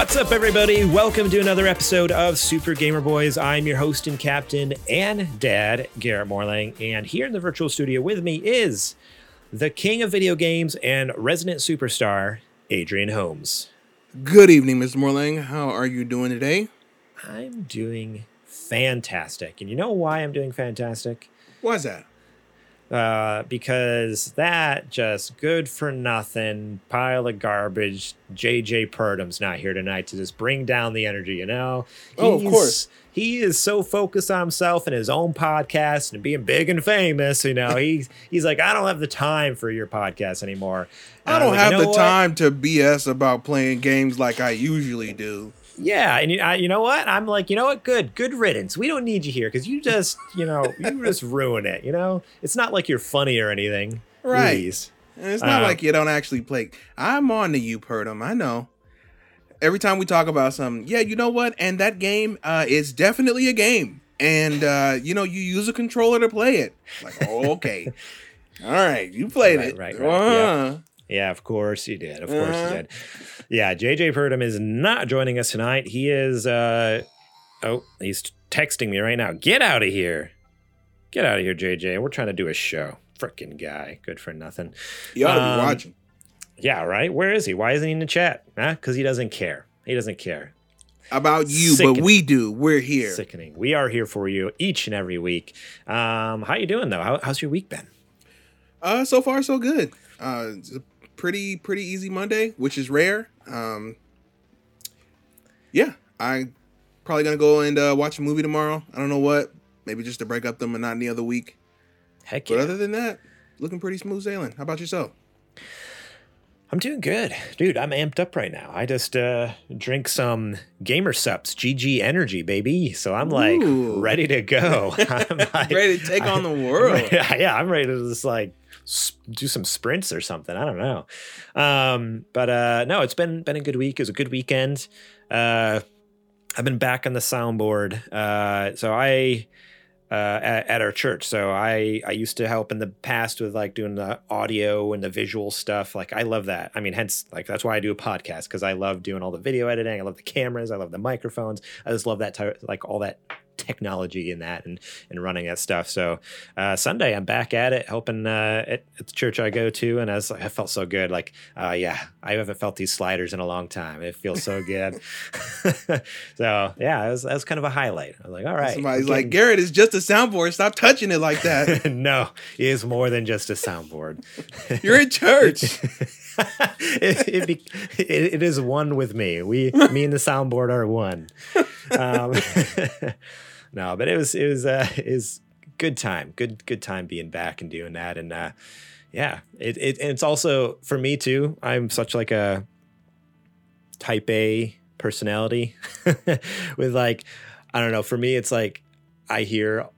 What's up, everybody? Welcome to another episode of Super Gamer Boys. I'm your host and captain and dad, Garrett Morlang. And here in the virtual studio with me is the king of video games and resident superstar, Adrian Holmes. Good evening, Mr. Morlang. How are you doing today? I'm doing fantastic. And you know why I'm doing fantastic? Why is that? Uh, because that just good for nothing pile of garbage. JJ Purdum's not here tonight to just bring down the energy, you know? Oh, of course. He is so focused on himself and his own podcast and being big and famous, you know. he's he's like, I don't have the time for your podcast anymore. And I don't like, have "You know the what? time to BS about playing games like I usually do. Yeah, and you, I, you know what? I'm like, you know what? Good, good riddance. We don't need you here because you just, you know, you just ruin it. You know, it's not like you're funny or anything. Right. Please. And it's not Uh, like you don't actually play. I'm on to you, Purdom. I know. Every time we talk about something, yeah, you know what? And that game uh, is definitely a game. And, uh, you know, you use a controller to play it. Like, oh, okay. All right. You played Right, it. right, right, Uh-huh. Yeah, of course you did. Of course Uh-huh. you did. Yeah, JJ Purdom is not joining us tonight. He is. uh Oh, he's texting me right now. Get out of here. Get out of here, JJ. We're trying to do a show. Frickin' guy. Good for nothing. You ought to Um, be watching. Yeah, right. Where is he? Why isn't he in the chat? Huh? Because he doesn't care. He doesn't care. About you, sickening. but we do. We're here. Sickening. We are here for you each and every week. Um, how you doing though? How, how's your week been? Uh, so far so good. Uh, pretty pretty easy Monday, which is rare. Um, yeah, I'm probably gonna go and uh, watch a movie tomorrow. I don't know what, maybe just to break up the monotony of the week. Heck yeah. But other than that, looking pretty smooth sailing. How about yourself? I'm doing good, dude. I'm amped up right now. I just uh, drink some Gamer Sups GG Energy, baby. So I'm like Ooh. ready to go. I'm like, Ready to take on the world. yeah, yeah. I'm ready to just like do some sprints or something. I don't know. Um, but uh, no, it's been been a good week. It was a good weekend. Uh, I've been back on the soundboard. Uh, so I uh, at, at our church. So I I used to help in the past with like doing the audio and the visual stuff. Like I love that. I mean, hence like that's why I do a podcast because I love doing all the video editing. I love the cameras. I love the microphones. I just love that type like all that technology in that and and running that stuff. So uh, Sunday I'm back at it, helping uh, at, at the church I go to, and I was like, I felt so good. Like, uh, yeah, I haven't felt these sliders in a long time. It feels so good. so yeah, it was, that was kind of a highlight. I was like, all right, Somebody's we're like, Garrett is just a soundboard. Stop touching it like that. no, it is more than just a soundboard. You're in church. it, it, be, it, it is one with me. We, me and the soundboard are one. Um, no, but it was it was uh, was good time, good good time being back and doing that, and uh, yeah, it, it and it's also for me too. I'm such like a type A personality with like I don't know. For me, it's like I hear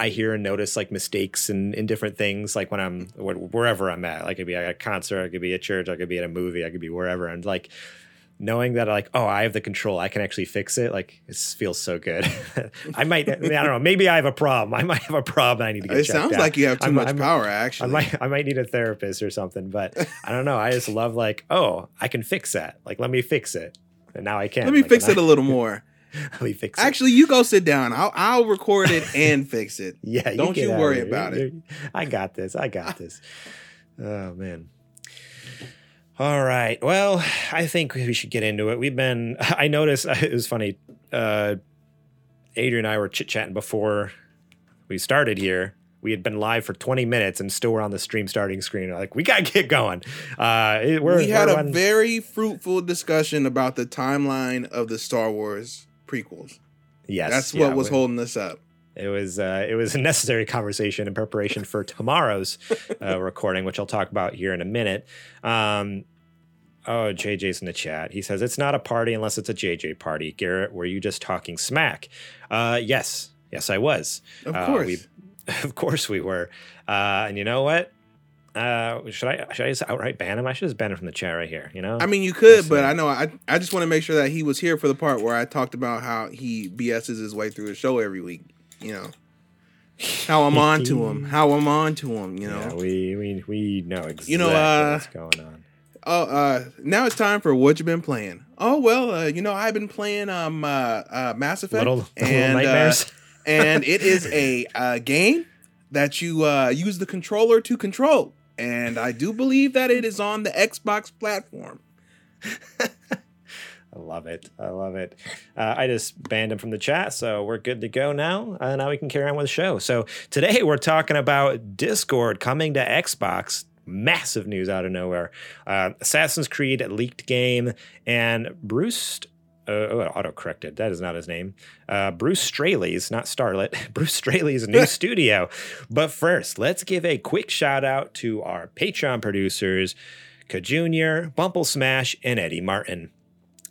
I hear and notice like mistakes in, in different things, like when I'm wherever I'm at. Like, it could be at a concert, I could be at church, I could be at a movie, I could be wherever. And like knowing that, like, oh, I have the control, I can actually fix it. Like, it feels so good. I might, I, don't know, maybe I have a problem. I might have a problem. I need to get. it sounds out. like you have too I'm- much I'm- power. I Actually, might, I might need a therapist or something, but I don't know. I just love like, oh, I can fix that. Like, let me fix it, and now I can. let me Like, fix it a I- little more. Let me fix it. Actually, you go sit down. I'll I'll record it and fix it. Yeah, Don't you of worry about it. You- I got this. I got this. Oh man. All right. Well, I think we should get into it. We've been. I noticed it was funny. Uh, Adrian and I were chit chatting before we started here. We had been live for 20 minutes and still we're on the stream starting screen. Like we gotta get going. Uh, we're, we had we're a very fruitful discussion about the timeline of the Star Wars prequels. yes. That's yeah, what was we- holding us up. It was uh, it was a necessary conversation in preparation for tomorrow's uh, recording, which I'll talk about here in a minute. Um, oh, JJ's in the chat. He says it's not a party unless it's a JJ party. Garrett, were you just talking smack? Uh, yes, yes, I was. Of Uh, course. we- of course we were. Uh, and you know what? Uh, should I should I just outright ban him? I should just ban him from the chat right here. You know? I mean, you could, That's, but I know I I just want to make sure that he was here for the part where I talked about how he BS's his way through the show every week. You know, how I'm on to him, how I'm on to him. You know, yeah, we we we know exactly You know, uh, what's going on. Oh, uh, now it's time for what you've been playing. Oh well, uh, you know I've been playing um uh, uh Mass Effect Little, little and uh, and it is a uh, game that you uh, use the controller to control, and I do believe that it is on the Xbox platform. I love it. I love it. Uh, I just banned him from the chat, so we're good to go now. Uh, now we can carry on with the show. So today we're talking about Discord coming to Xbox. Massive news out of nowhere. Uh, Assassin's Creed leaked game and Bruce. Uh, oh, auto corrected. That is not his name. Uh, Bruce Straley's, not Starlet. Bruce Straley's new studio. But first, let's give a quick shout out to our Patreon producers, Ka Jr., Bumple Smash, and Eddie Martin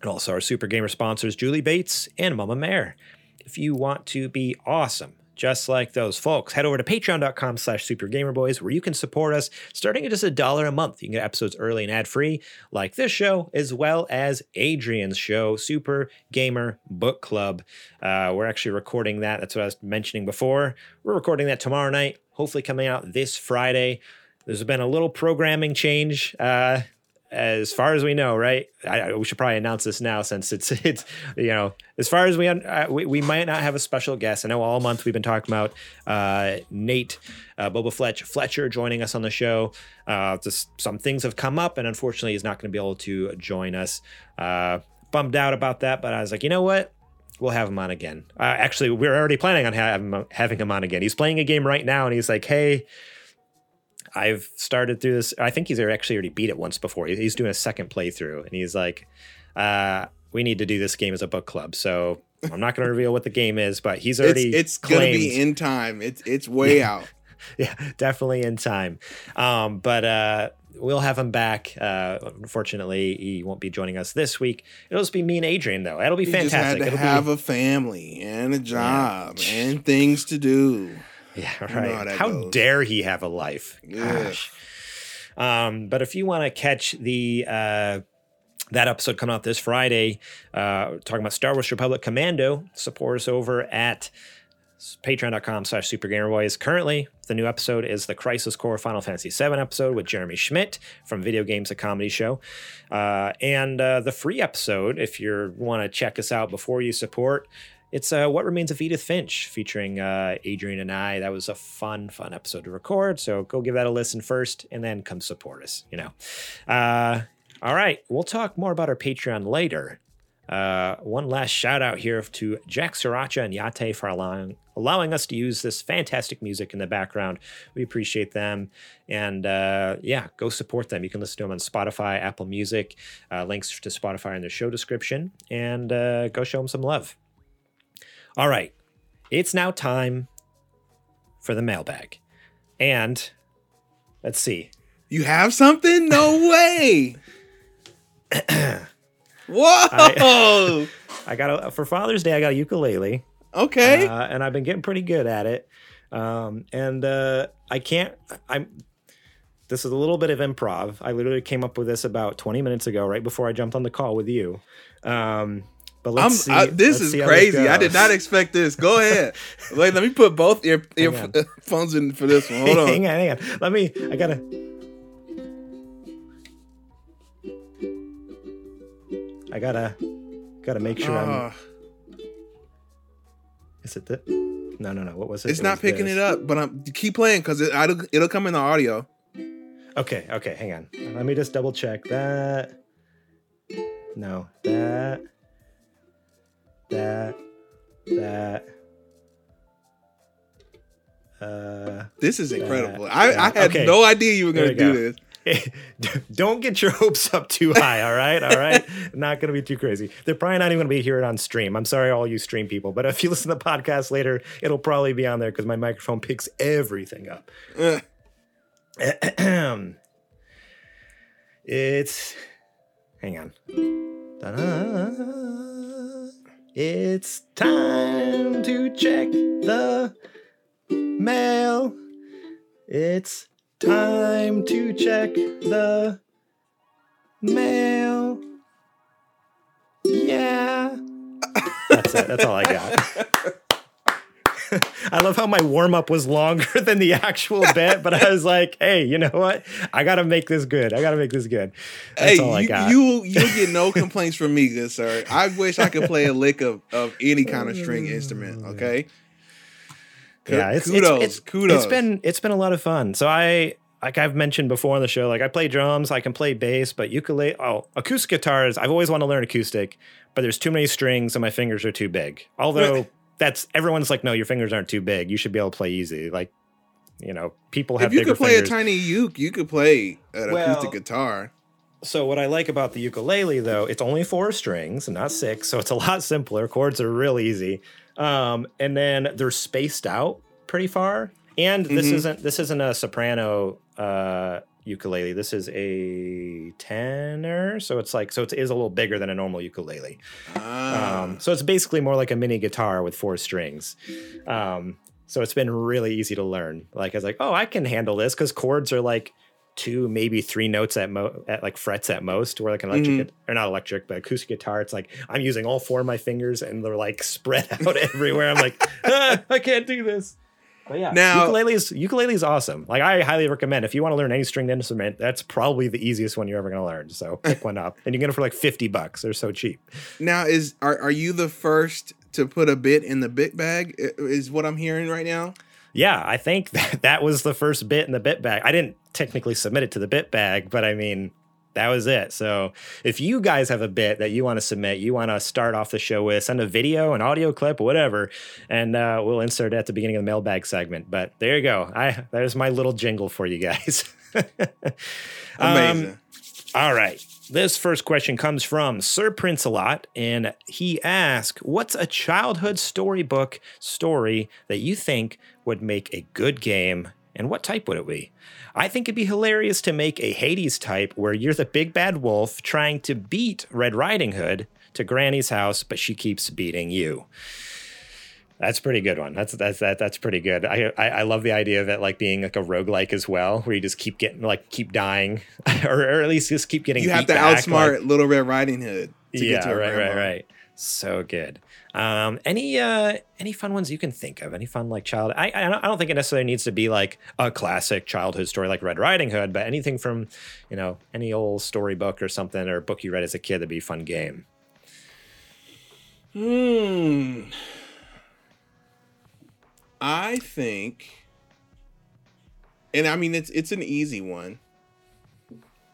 and also our super gamer sponsors julie bates and mama mare. If you want to be awesome just like those folks head over to patreon.com slash supergamerboys where you can support us starting at just a dollar a month. You can get episodes early and ad-free like this show as well as adrian's show super gamer book club. Uh, we're actually recording that. That's what i was mentioning before. We're recording that tomorrow night hopefully coming out this friday. There's been a little programming change uh, as far as we know, right? I, we should probably announce this now since it's it's you know as far as we uh, we, we might not have a special guest. I know all month we've been talking about uh, Nate uh, Boba Fletch Fletcher joining us on the show. Uh, just some things have come up, and unfortunately, he's not going to be able to join us. Uh, bummed out about that, but I was like, you know what? We'll have him on again. Uh, actually, we're already planning on ha- having him on again. He's playing a game right now, and he's like, hey I've started through this. I think he's actually already beat it once before. He's doing a second playthrough, and he's like, uh, "We need to do this game as a book club." So I'm not going to reveal what the game is, but he's already. It's, it's going to be in time. It's it's way yeah. out. yeah, definitely in time. Um, but uh, we'll have him back. Uh, unfortunately, he won't be joining us this week. It'll just be me and Adrian, though. That'll be he fantastic. Just had to It'll have be... a family and a job yeah. and things to do. Yeah, right. how, dare he have a life? Gosh. Um, but if you want to catch the uh, that episode coming out this Friday, uh, talking about Star Wars Republic Commando, support us over at patreon.com slash supergamerboys. Currently, the new episode is the Crisis Core Final Fantasy VII episode with Jeremy Schmidt from Video Games, a Comedy Show. Uh, and uh, the free episode, if you want to check us out before you support, it's uh, What Remains of Edith Finch featuring uh, Adrian and I. That was a fun, fun episode to record. So go give that a listen first and then come support us, you know. Uh, all right. We'll talk more about our Patreon later. Uh, one last shout out here to Jack Sriracha and Yate for allowing allowing us to use this fantastic music in the background. We appreciate them, and uh, yeah, go support them. You can listen to them on Spotify, Apple Music. Uh, links to Spotify in the show description, and uh, go show them some love. All right. It's now time for the mailbag. And let's see. You have something? No way. Whoa! I, I, got a for Father's Day. I got a ukulele. Okay. Uh, and I've been getting pretty good at it. Um, and uh, I can't. I'm. This is a little bit of improv. I literally came up with this about 20 minutes ago, right before I jumped on the call with you. Um, but let's I'm, see. I, this let's is crazy. I did not expect this. Go ahead. Wait, let me put both ear, earphones in for this one. Hold on. hang on, hang on. Let me. I gotta. I gotta. Gotta make sure uh, I'm. Ah. Is it the? No, no, no. What was it? It's it not picking this. it up, but I'm keep playing because it, it'll, it'll come in the audio. Okay, okay, hang on. Let me just double check that. No, that that, that. Uh, this is incredible. That, I, I had okay. no idea you were going to do this. don't get your hopes up too high, all right? All right? not going to be too crazy. They're probably not even going to be here on stream. I'm sorry, all you stream people, but if you listen to the podcast later, it'll probably be on there because my microphone picks everything up. it's. Hang on. Da-da. It's time to check the mail. It's time to check the mail. Yeah. That's it. That's all I got. I love how my warm up was longer than the actual bit, but I was like, hey, you know what? I got to make this good. I got to make this good. That's hey, all I you, got. You you get no complaints from me, good sir. I wish I could play a lick of, of any kind of string instrument. Oh, okay. Yeah, it's, kudos, it's, it's, kudos. It's been it's been a lot of fun. So I like I've mentioned before on the show, like I play drums, I can play bass, but ukulele, oh, acoustic guitars, I've always wanted to learn acoustic, but there's too many strings and my fingers are too big. Although that's everyone's like, no, your fingers aren't too big. You should be able to play easy. Like, you know, people have. If you could play fingers. a tiny uke, you could play an well, acoustic guitar. So what I like about the ukulele though, it's only four strings not six, so it's a lot simpler. Chords are real easy, um, and then they're spaced out pretty far. And this mm-hmm. isn't this isn't a soprano uh, ukulele. This is a tenor, so it's like so it is a little bigger than a normal ukulele. Ah. Um, so it's basically more like a mini guitar with four strings. Um, so it's been really easy to learn. Like I was like, oh, I can handle this because chords are like two, maybe three notes at mo at like frets at most. Where like an electric mm-hmm. or not electric, but acoustic guitar, it's like I'm using all four of my fingers and they're like spread out everywhere. I'm like, ah, I can't do this. But yeah, now ukulele is ukulele is awesome. Like I highly recommend if you want to learn any stringed instrument, that's probably the easiest one you're ever going to learn. So pick one up, and you get it for like fifty bucks. They're so cheap. Now, is are are you the first to put a bit in the bit bag? Is what I'm hearing right now. Yeah, I think that that was the first bit in the bit bag. I didn't technically submit it to the bit bag, but I mean, that was it. So if you guys have a bit that you want to submit, you want to start off the show with, send a video, an audio clip, whatever, and uh, we'll insert it at the beginning of the mailbag segment. But there you go. I there's my little jingle for you guys. Amazing. Um, all right. This first question comes from Sir Prince a lot, and he asked, "What's a childhood storybook story that you think would make a good game, and what type would it be?" I think it'd be hilarious to make a Hades type where you're the big bad wolf trying to beat Red Riding Hood to Granny's house, but she keeps beating you. That's pretty good one. That's that's that that's pretty good. I, I, I love the idea of it like being like a roguelike as well, where you just keep getting like keep dying, or, or at least just keep getting. You have to back, outsmart like, Little Red Riding Hood. To yeah, get to right, right, right. So good. Um, any uh, any fun ones you can think of? Any fun like child? I I don't, I don't think it necessarily needs to be like a classic childhood story like Red Riding Hood, but anything from you know any old storybook or something or book you read as a kid that'd be a fun game. Hmm. I think, and I mean it's it's an easy one,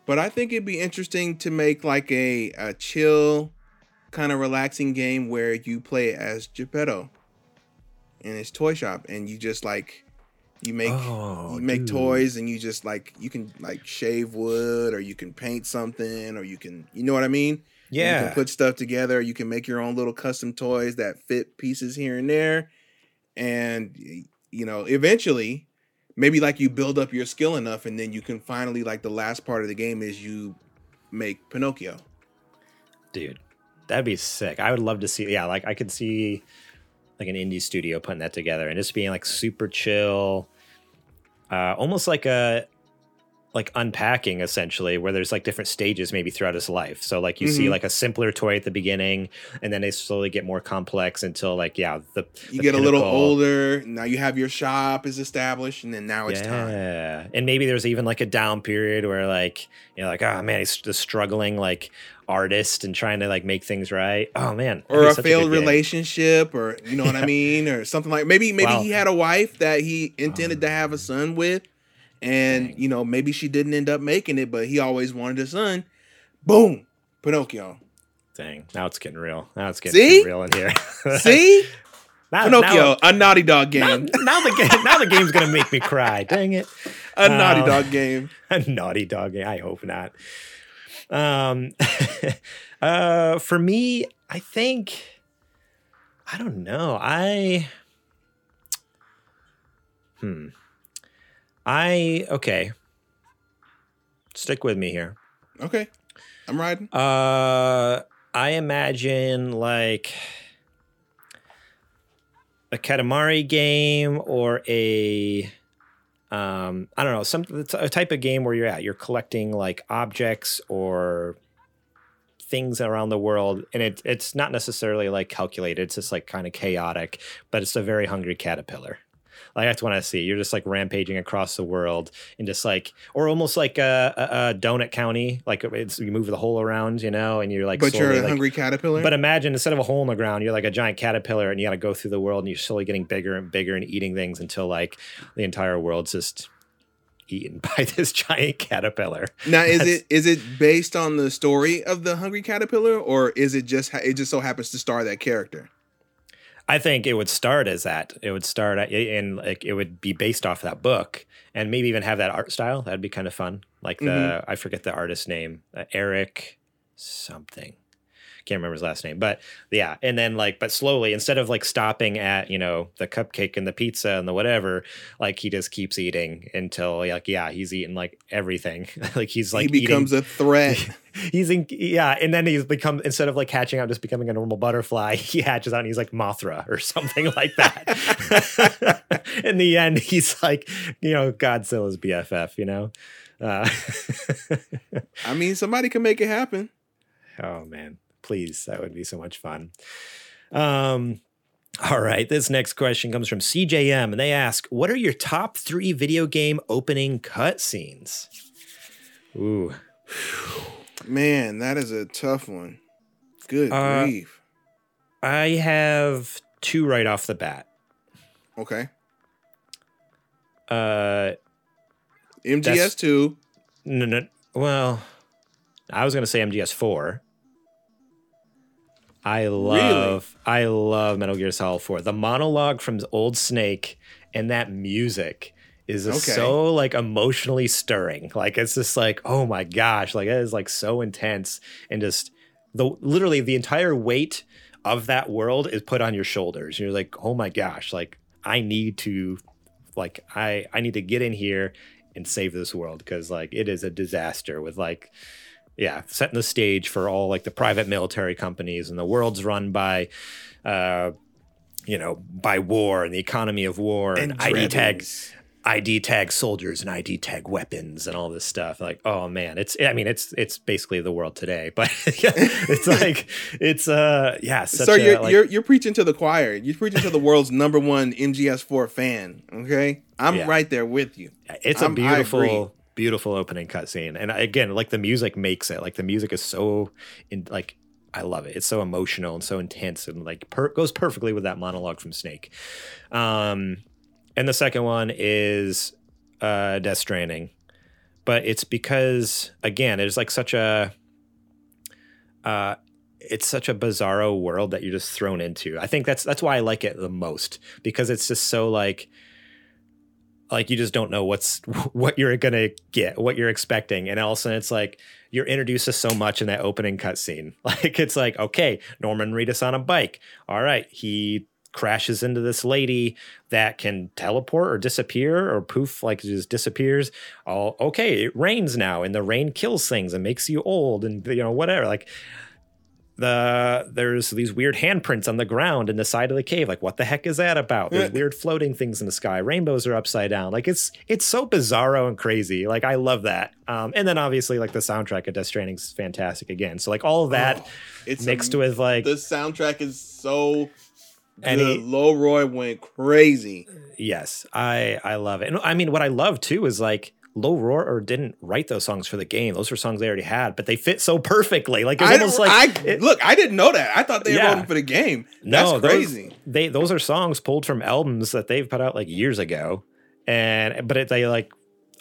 but I think it'd be interesting to make like a a chill kind of relaxing game where you play as Geppetto in his toy shop and you just like you make oh, you make dude. toys and you just like you can like shave wood or you can paint something or you can you know what I mean? Yeah. You can put stuff together, you can make your own little custom toys that fit pieces here and there and you know, eventually maybe like you build up your skill enough and then you can finally like the last part of the game is you make Pinocchio. Dude, That'd be sick. I would love to see. Yeah, like I could see like an indie studio putting that together and just being like super chill, uh, almost like a like unpacking essentially where there's like different stages maybe throughout his life so like you mm-hmm. see like a simpler toy at the beginning and then they slowly get more complex until like yeah the you the get pinnacle. a little older now you have your shop is established and then now it's yeah. time yeah and maybe there's even like a down period where like you know like oh man he's just struggling like artist and trying to like make things right. Oh man, or a failed a relationship, or you know what I mean, or something like maybe maybe wow. he had a wife that he intended to have a son with, and Dang. you know maybe she didn't end up making it, but he always wanted a son. Boom, Pinocchio. Dang, now it's getting real. Now it's getting See? real in here. See. Now, Pinocchio, now, a Naughty Dog game. Now, now the game, now the game's gonna make me cry. Dang it! A um, Naughty Dog game. A Naughty Dog game. I hope not. Um, uh, for me, I think I don't know. I hmm. I okay. Stick with me here. Okay. I'm riding. Uh I imagine like a Katamari game or a um, I don't know, some a type of game where you're at, you're collecting like objects or things around the world, and it it's not necessarily like calculated. It's just like kind of chaotic, but it's a very hungry caterpillar. Like that's what I see. You're just like rampaging across the world and just like, or almost like a, a, a donut county. Like it's you move the hole around, you know, and you're like, but you're a like- hungry caterpillar. But imagine instead of a hole in the ground, you're like a giant caterpillar, and you got to go through the world, and you're slowly getting bigger and bigger and eating things until like the entire world's just eaten by this giant caterpillar. now, is that's- it is it based on the story of the hungry caterpillar, or is it just it just so happens to star that character? I think it would start as that. It would start at, and like it would be based off that book, and maybe even have that art style. That'd be kind of fun. Like the Mhm. I forget the artist's name, uh, Eric something. Can't remember his last name, but yeah. And then like, but slowly, instead of like stopping at you know the cupcake and the pizza and the whatever, like he just keeps eating until like yeah, he's eating like everything. like he's like he becomes a threat. he's in yeah, and then he's become instead of like hatching out, just becoming a normal butterfly, he hatches out and he's like Mothra or something like that. in the end, he's like you know Godzilla's BFF, you know. Uh, I mean, somebody can make it happen. Oh man, please, that would be so much fun. Um, all right, this next question comes from CJM, and they ask, "What are your top three video game opening cutscenes?" Ooh, Man, that is a tough one. Good Uh, grief. I have two right off the bat. Okay. Uh, MGS two. no, no, well, I was gonna say MGS four. I love, I love Metal Gear Solid Four. The monologue from Old Snake and that music is Okay. so like emotionally stirring. Like it's just like, oh my gosh, like it is like so intense and just the literally the entire weight of that world is put on your shoulders. You're like, oh my gosh, like I need to, like I I need to get in here and save this world because like it is a disaster with like yeah setting the stage for all like the private military companies and the world's run by uh you know by war and the economy of war and, id tags. Id tag soldiers and id tag weapons and all this stuff like oh man it's i mean it's it's basically the world today but it's like it's uh yeah So you're like- you're you're preaching to the choir. You're preaching to the world's number one MGS4 fan. Okay, I'm Yeah. right there with you. it's a I'm- agree. beautiful beautiful opening cutscene. And again like the music makes it. Like the music is so in like i love it. It's so emotional and so intense and like per- goes perfectly with that monologue from snake. Um and the second one is uh death stranding. But it's because again it's like such a uh it's such a bizarro world that you're just thrown into. I think that's that's why I like it the most because it's just so like like you just don't know what's what you're gonna get, what you're expecting, and all of a sudden it's like you're introduced to so much in that opening cutscene. Like it's like okay, Norman Reedus on a bike. All right, he crashes into this lady that can teleport or disappear or poof like just disappears oh okay it rains now and the rain kills things and makes you old and you know whatever like the there's these weird handprints on the ground in the side of the cave. Like what the heck is that about? There's weird floating things in the sky. Rainbows are upside down. Like it's it's so bizarro and crazy. Like i love that. Um and then obviously like the soundtrack of death stranding is fantastic again. So like all of that Oh, it's mixed with like the soundtrack is so And he- Low Roar went crazy. yes i i love it. And i mean what i love too is like Low Roar or didn't write those songs for the game. Those were songs they already had, but they fit so perfectly. Like it's I, almost like I it- look. I didn't know that. I thought they Yeah. wrote them for the game. That's no, those- crazy. they those are songs pulled from albums that they've put out like years ago, and but it, they like.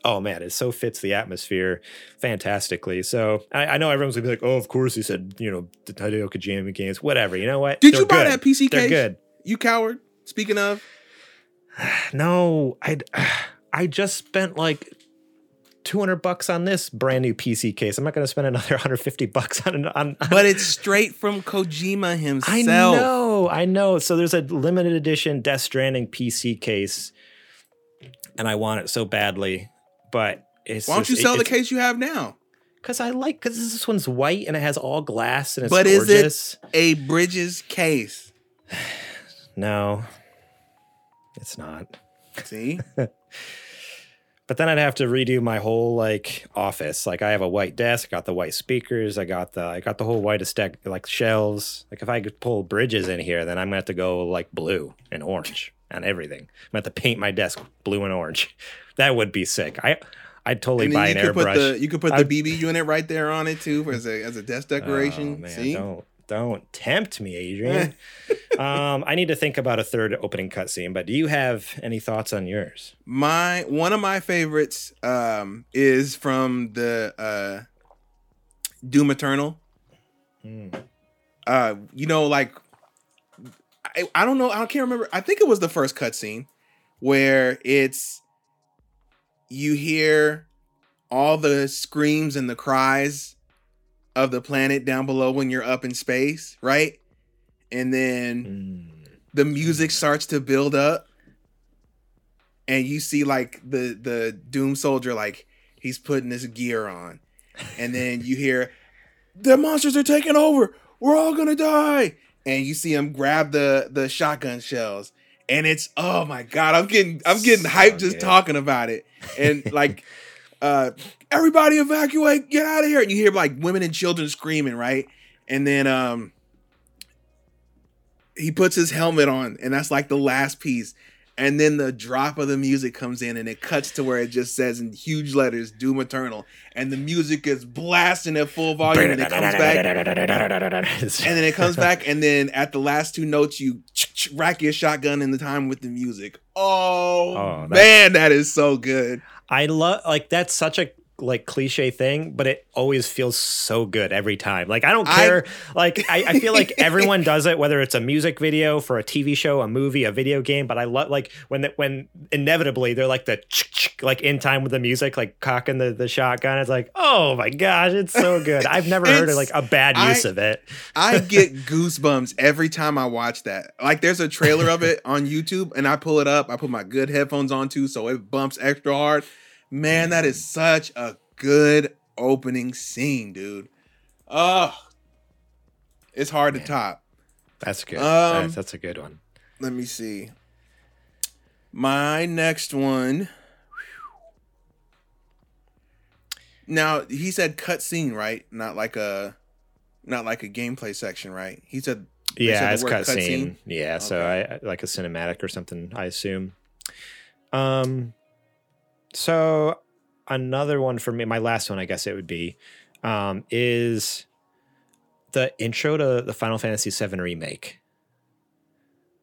Oh man, it so fits the atmosphere fantastically. So I, I know everyone's gonna be like, "Oh, of course he said, you know, the Hideo Kojima games, whatever." You know what? Did They're you buy good. that PC They're case? good. You coward. Speaking of, No, I I just spent like 200 bucks on this brand new PC case. I'm not going to spend another 150 bucks on on. but it's straight from Kojima himself. I know, I know. So there's a limited edition Death Stranding PC case, and I want it so badly, but it's. Why don't you sell the case you have now? Because I like because this one's white and it has all glass and it's But is it- gorgeous. A Bridges case. No, it's not. See, But then I'd have to redo my whole like office. Like I have a white desk, I got the white speakers, I got the I got the whole white stack like shelves. Like if I could pull bridges in here, then I'm gonna have to go like blue and orange and everything. I'm gonna have to paint my desk blue and orange. That would be sick. I I'd totally buy you an could put airbrush. the you could put the I'd- BB unit right there on it too as a as a desk oh, decoration. Oh, man, See, don't don't tempt me, Adrian. um, I need to think about a third opening cutscene. But do you have any thoughts on yours? my one of my favorites um is from the uh Doom Eternal. Hmm. Uh, you know, like I, I don't know, I can't remember. I think it was the first cutscene where it's you hear all the screams and the cries of the planet down below when you're up in space, right? And then Hmm. the music starts to build up and you see like the the doom soldier like he's putting his gear on. And then you hear the monsters are taking over. We're all gonna die. And you see him grab the the shotgun shells. And it's oh my god i'm getting i'm getting hyped just talking about it. And like uh everybody evacuate get out of here. And you hear like women and children screaming right? And then um he puts his helmet on and that's like the last piece. And then the drop of the music comes in and it cuts to where it just says in huge letters doom eternal. And the music is blasting at full volume and it comes back. And then it comes back and then at the last two notes you rack your shotgun in the time with the music. Oh, Oh, man that is so good I love like that's such a like cliche thing, but it always feels so good every time. Like I don't I- care. like I, I feel like everyone does it, whether it's a music video for a TV show, a movie, a video game. But I love like when the, when inevitably they're like the like in time with the music, like cocking the, the shotgun. It's like oh my gosh, it's so good. I've never heard of like a bad I- use of it. I get goosebumps every time I watch that. Like there's a trailer of it on YouTube and I pull it up. I put my good headphones on too, so it bumps extra hard. Man, that is such a good opening scene, dude. Oh, it's hard to top. That's good. Um, that's, that's a good one. Let me see. My next one. Now he said cutscene, right? Not like a, not like a gameplay section, right? He said said Yeah, the it's word cutscene. cutscene? Yeah, so I like a cinematic or something. I assume. Um, so another one for me, my last one, I guess it would be, um, is the intro to the Final Fantasy VII remake.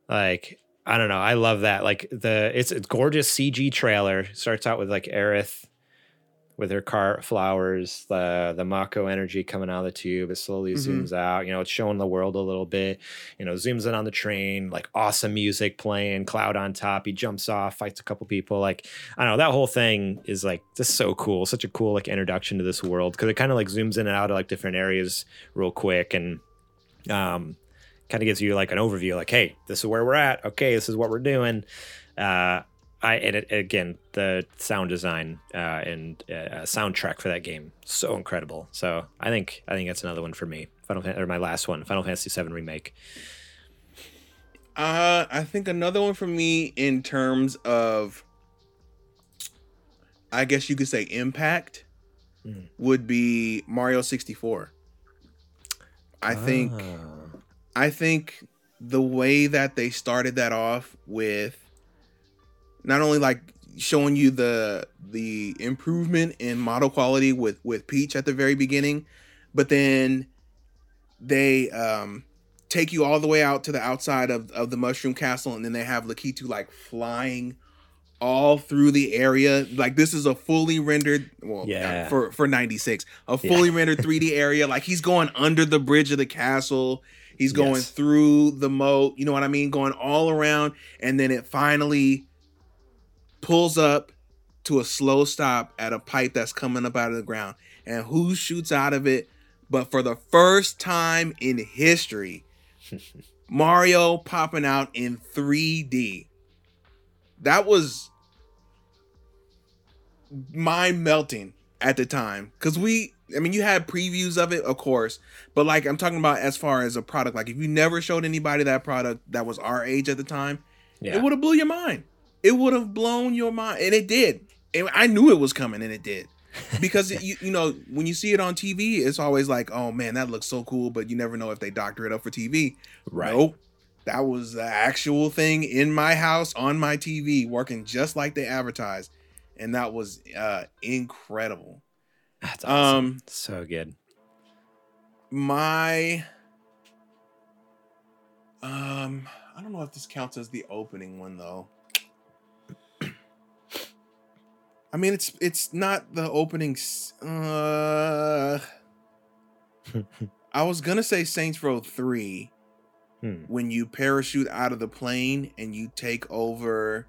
Like, I don't know, I love that. Like the it's a gorgeous CG trailer. Starts out with like Aerith with her cart flowers, the the Mako energy coming out of the tube. It slowly Mhm. zooms out. You know, it's showing the world a little bit. You know, zooms in on the train, like awesome music playing, cloud on top. He jumps off, fights a couple people. Like I don't know, that whole thing is like just so cool. Such a cool like introduction to this world because it kind of like zooms in and out of like different areas real quick and um kind of gives you like an overview like hey this is where we're at okay this is what we're doing uh i and it, again the sound design uh and uh, soundtrack for that game so incredible so i think i think that's another one for me final or my last one final fantasy VII remake Uh, I think another one for me in terms of, I guess you could say impact, Mm. would be Mario sixty four. I think Ah. I think the way that they started that off with not only like showing you the the improvement in model quality with with Peach at the very beginning, but then they um take you all the way out to the outside of, of the mushroom castle and then they have Lakitu like flying all through the area like this is a fully rendered well Yeah. for for 96 a Yeah. fully rendered 3d area like he's going under the bridge of the castle he's going Yes. through the moat you know what i mean going all around and then it finally pulls up to a slow stop at a pipe that's coming up out of the ground. And who shoots out of it but for the first time in history mario popping out in 3d that was mind melting at the time. Because we i mean you had previews of it of course but like i'm talking about as far as a product. Like if you never showed anybody that product that was our age at the time yeah it would have blew your mind it would have blown your mind and it did And I knew it was coming, and it did. Because it, you you know when you see it on TV, it's always like, oh man, that looks so cool, but you never know if they doctor it up for TV. Right. Nope. That was the actual thing in my house on my TV, working just like they advertised, and that was uh incredible. That's awesome. Um, so good. my um I don't know if this counts as the opening one though. I mean it's it's not the opening s- uh I was going to say Saints Row 3 Hmm. when you parachute out of the plane and you take over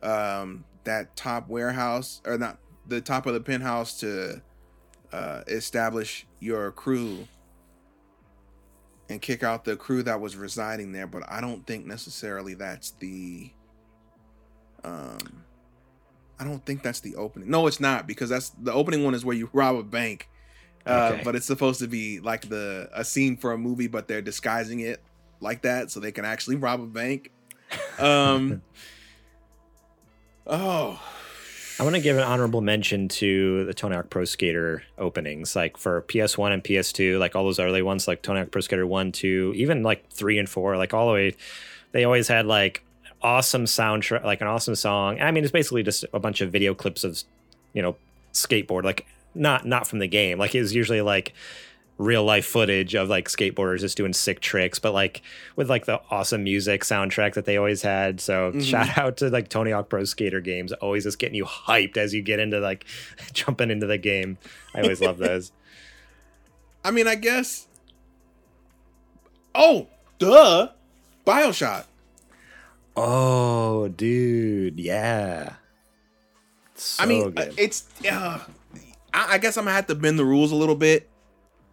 um that top warehouse or not the top of the penthouse to uh establish your crew and kick out the crew that was residing there but i don't think necessarily that's the um i don't think that's the opening no it's not because that's the opening one is where you rob a bank uh, Okay. but it's supposed to be like the a scene for a movie but they're disguising it like that so they can actually rob a bank um oh I want to give an honorable mention to the Tony Hawk Pro Skater openings, like for PS1 and PS2, like all those early ones, like Tony Hawk Pro Skater 1, 2, even like 3 and 4, like all the way. They always had like awesome soundtrack, like an awesome song. I mean, it's basically just a bunch of video clips of, you know, skateboard, like not not from the game. Like it was usually like real life footage of like skateboarders just doing sick tricks, but like with like the awesome music soundtrack that they always had. So Mhm. shout out to like Tony Hawk Pro Skater games, always just getting you hyped as you get into like jumping into the game. I always love those. i mean i guess oh duh bioshock Oh, dude, yeah. So I mean, good. it's. Uh, I, I guess I'm gonna have to bend the rules a little bit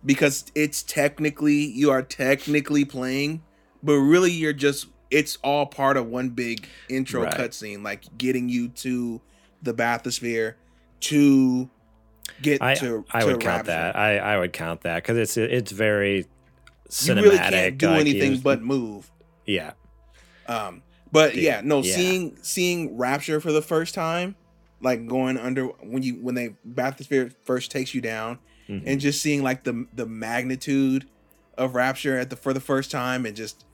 because it's technically you are technically playing, but really you're just. It's all part of one big intro Right. cutscene, like getting you to the bathysphere to get I to. I to would count Rapture. that. I I would count that because it's it's very You cinematic. really can't do like, anything but move. yeah. Um, but Dude, yeah, no, yeah. seeing seeing Rapture for the first time, like going under when you when they bathysphere first takes you down, Mhm. and just seeing like the the magnitude of Rapture at the for the first time, and just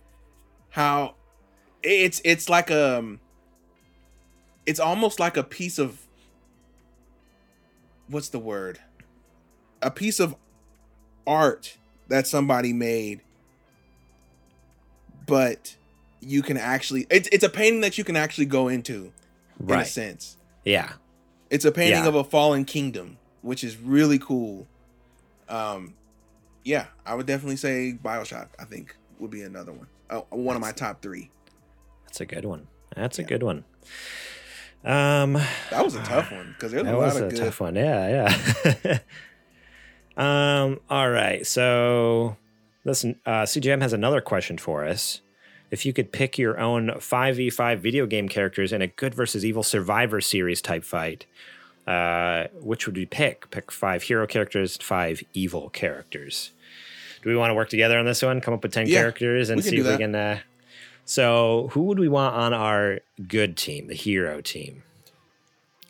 how it's it's like um it's almost like a piece of what's the word a piece of art that somebody made but you can actually it's it's a painting that you can actually go into in a sense Yeah. it's a painting Yeah. of a fallen kingdom which is really cool um yeah i would definitely say bioshock i think would be another one uh, one of my top three That's a good one. That's a Yeah. good one. Um, that was a tough one because there's a lot was of a good tough one. Yeah, yeah. um. All right. So, listen. Uh, CGM has another question for us. If you could pick your own five v five video game characters in a good versus evil Survivor Series type fight, uh, which would you pick? Pick five hero characters, five evil characters. Do we want to work together on this one? Come up with ten Yeah, characters and see if we can. Uh, so, who would we want on our good team, the hero team?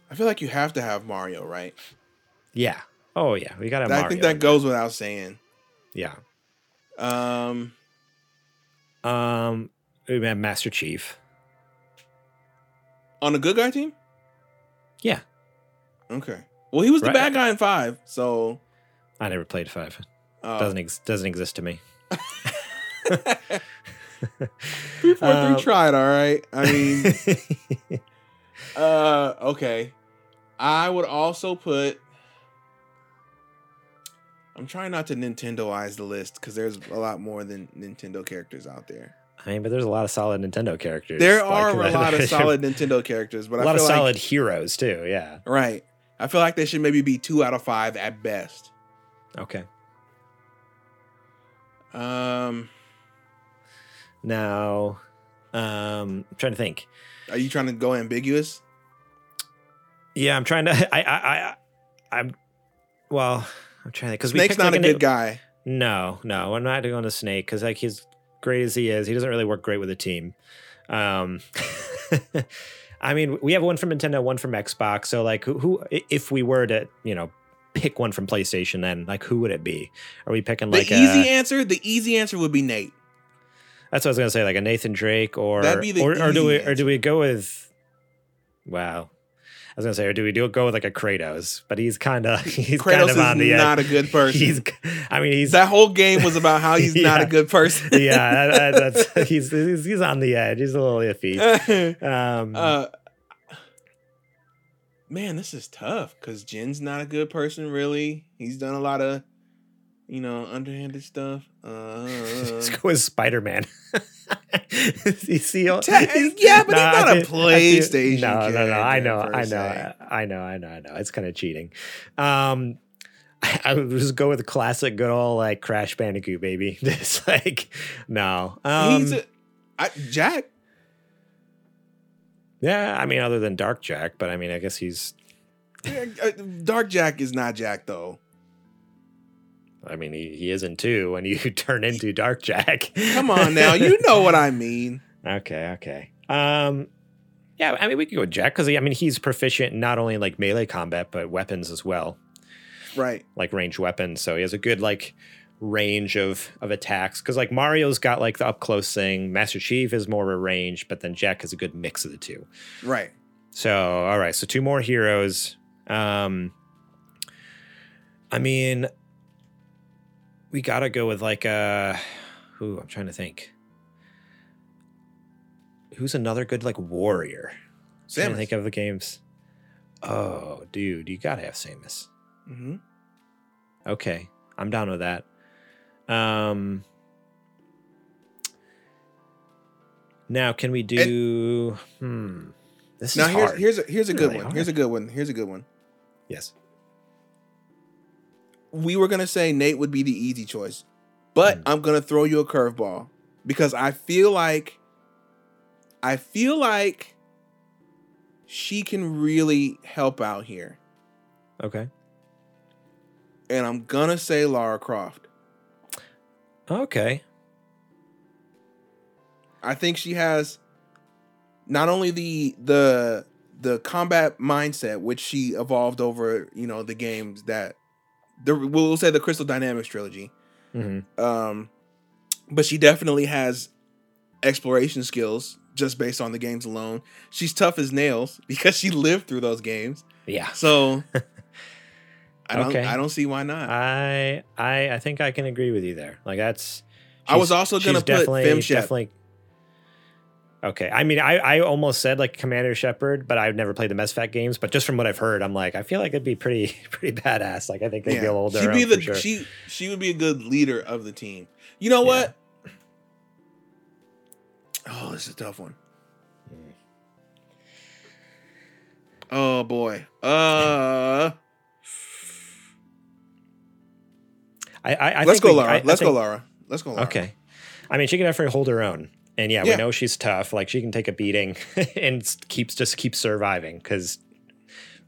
i feel like you have to have mario right Yeah. Oh yeah, we got Mario. I think that goes without saying yeah. um Um, we have Master Chief. on a good guy team Yeah, okay well he was the Right. bad guy in five so I never played five. uh, Doesn't ex- doesn't exist to me. three four Um, three tried all right i mean Uh, okay. I would also put. I'm trying not to Nintendoize the list because there's a lot more than Nintendo characters out there. I mean, but there's a lot of solid Nintendo characters. There like, are a lot of solid Nintendo characters, but a I lot of solid like heroes too. Yeah. right. I feel like they should maybe be two out of five at best. Okay. Um, Now, um, I'm trying to think. are you trying to go ambiguous? Yeah, I'm trying to. I, I, I, I'm. Well, I'm trying to because Snake's not a good guy. No, no, I'm not going to Snake because like he's great as he is, he doesn't really work great with a team. Um, I mean, we have one from Nintendo, one from Xbox. So, like, who, who, if we were to, you know, pick one from PlayStation, then like, who would it be? Are we picking like The like easy a, answer, the easy answer would be Nate. That's what I was gonna say, like a Nathan Drake, or That'd be the or, or do we easy or do we go with? Wow, was gonna say, or do we do go with like a Kratos? But he's kind of he's kind of on the is edge. not a good person. He's, I mean, he's that whole game was about how he's not a good person. yeah, that, that- that's he's, he's he's on the edge. He's a little iffy. Um, uh, man, this is tough because Jin's not a good person. Really, he's done a lot of, you know, underhanded stuff. Uh, let's go with Spider Man. you see, all- yeah, but Nah, he's not I a feel- I feel- PlayStation. No, no, no. I know, I know. I know, I know, I know. It's kind of cheating. Um, I would just go with the classic, good old like Crash Bandicoot, baby. Just like no. Um, he's a, I, Jack. yeah, I mean, other than Dark Jack, but I mean, I guess he's. uh, Dark Jack is not Jack though. I mean, he, he isn't too when you turn into Dark Jack. Come on now, you know what I mean. Okay, okay. Um, yeah, I mean, we could go with Jack because I mean, he's proficient not only in like melee combat but weapons as well. Right. like ranged weapons. So he has a good like range of of attacks. Because like Mario's got like the up close thing. Master Chief is more of a range, but then Jack has a good mix of the two. Right. So all right, so two more heroes. Um, I mean, we gotta go with like uh, who I'm trying to think. Who's another good like warrior? Trying to Samus. think of the games. Oh, dude, you gotta have Samus. Mm-hmm. Okay, I'm down with that. Um, now can we do? hmm, this Now is here's hard. here's a, here's a good Really one. Here's a good one. Here's a good one. yes. We were gonna say Nate would be the easy choice, but Hmm. I'm gonna throw you a curveball because I feel like I feel like she can really help out here, Okay. and I'm gonna say Lara Croft. Okay. I think she has not only the the the combat mindset which she evolved over, you know, the games that the we'll say the Crystal Dynamics trilogy. hmm Um but she definitely has exploration skills just based on the games alone. She's tough as nails because she lived through those games. Yeah. So I don't Okay. I don't see why not. I I I think I can agree with you there. Like that's. I was also gonna put definitely definitely. Okay, I mean, I, I almost said like Commander Shepard, but I've never played the Mass Effect games. But just from what I've heard, I'm like, I feel like it'd be pretty pretty badass. Like I think they'd be able to she'd be the sure. she she would be a good leader of the team. You know Yeah. what? Oh, this is a tough one. Hmm. Oh boy. Uh I, I, I let's go Lara. I- let's go think- Lara. Let's go Lara. Okay. I mean, she can definitely hold her own. And yeah, Yeah. we know she's tough. Like she can take a beating and keeps just keeps surviving because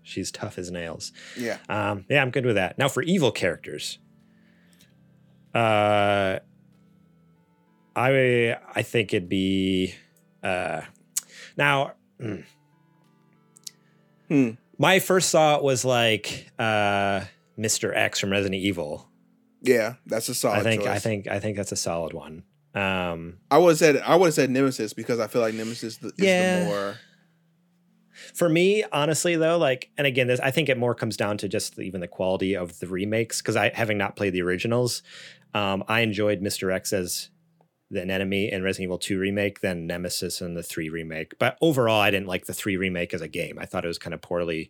she's tough as nails. Yeah. Um, yeah, I'm good with that. Now for evil characters, uh, I I think it'd be uh, now. hmm. Hmm. My first thought was like uh, Mr. X from Resident Evil. Yeah, that's a solid I think choice. I think I think that's a solid one. Um, I would have said I would have said Nemesis because I feel like Nemesis is Yeah. the more For me, honestly, though, like, and again, this I think it more comes down to just even the quality of the remakes. Because I, having not played the originals, um, I enjoyed Mr. X as an enemy in Resident Evil 2 remake than Nemesis in the 3 remake. But overall, I didn't like the 3 remake as a game. I thought it was kind of poorly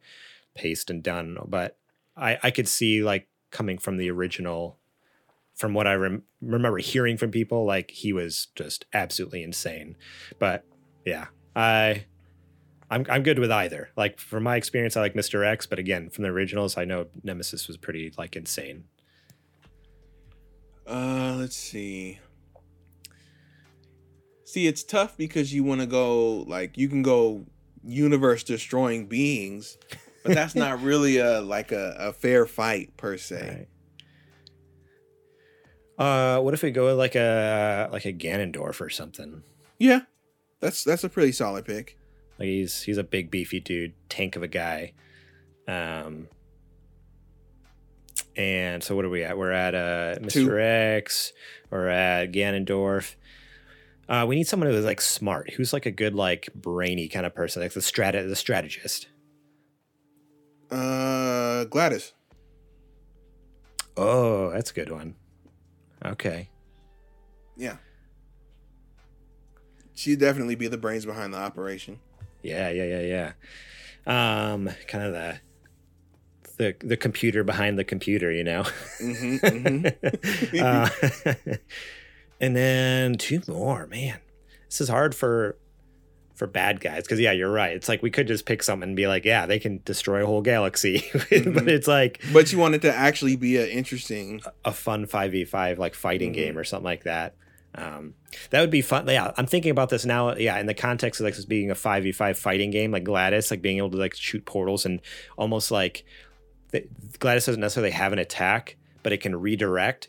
paced and done. But I, I could see like coming from the original. From what I rem- remember hearing from people, like he was just absolutely insane. But yeah, I I'm I'm good with either. Like from my experience, I like Mr. X, but again, from the originals, I know Nemesis was pretty like insane. Uh, let's see. See, it's tough because you want to go like you can go universe destroying beings, but that's not really a like a, a fair fight per se. Right. Uh, what if we go with like a like a Ganondorf or something? Yeah, that's that's a pretty solid pick. Like he's he's a big beefy dude, tank of a guy. Um, and so what are we at? We're at uh, Mr. Two. X. We're at Ganondorf. Uh, we need someone who's like smart, who's like a good like brainy kind of person, like the strat the strategist. Uh, GLaDOS. Oh, that's a good one. Okay. Yeah. She'd definitely be the brains behind the operation. Yeah, yeah, yeah, yeah. Um, kind of the the the computer behind the computer, you know. hmm hmm uh, and then two more, man. This is hard for for bad guys because yeah, you're right. It's like we could just pick something and be like, yeah, they can destroy a whole galaxy, but Mhm. it's like But you want it to actually be an interesting. a fun five v five like fighting Mhm. game or something like that. Um, that would be fun. Yeah, I'm thinking about this now. Yeah, in the context of like this being a five v five fighting game, like GLaDOS, like being able to like shoot portals and almost like the, GLaDOS doesn't necessarily have an attack, but it can redirect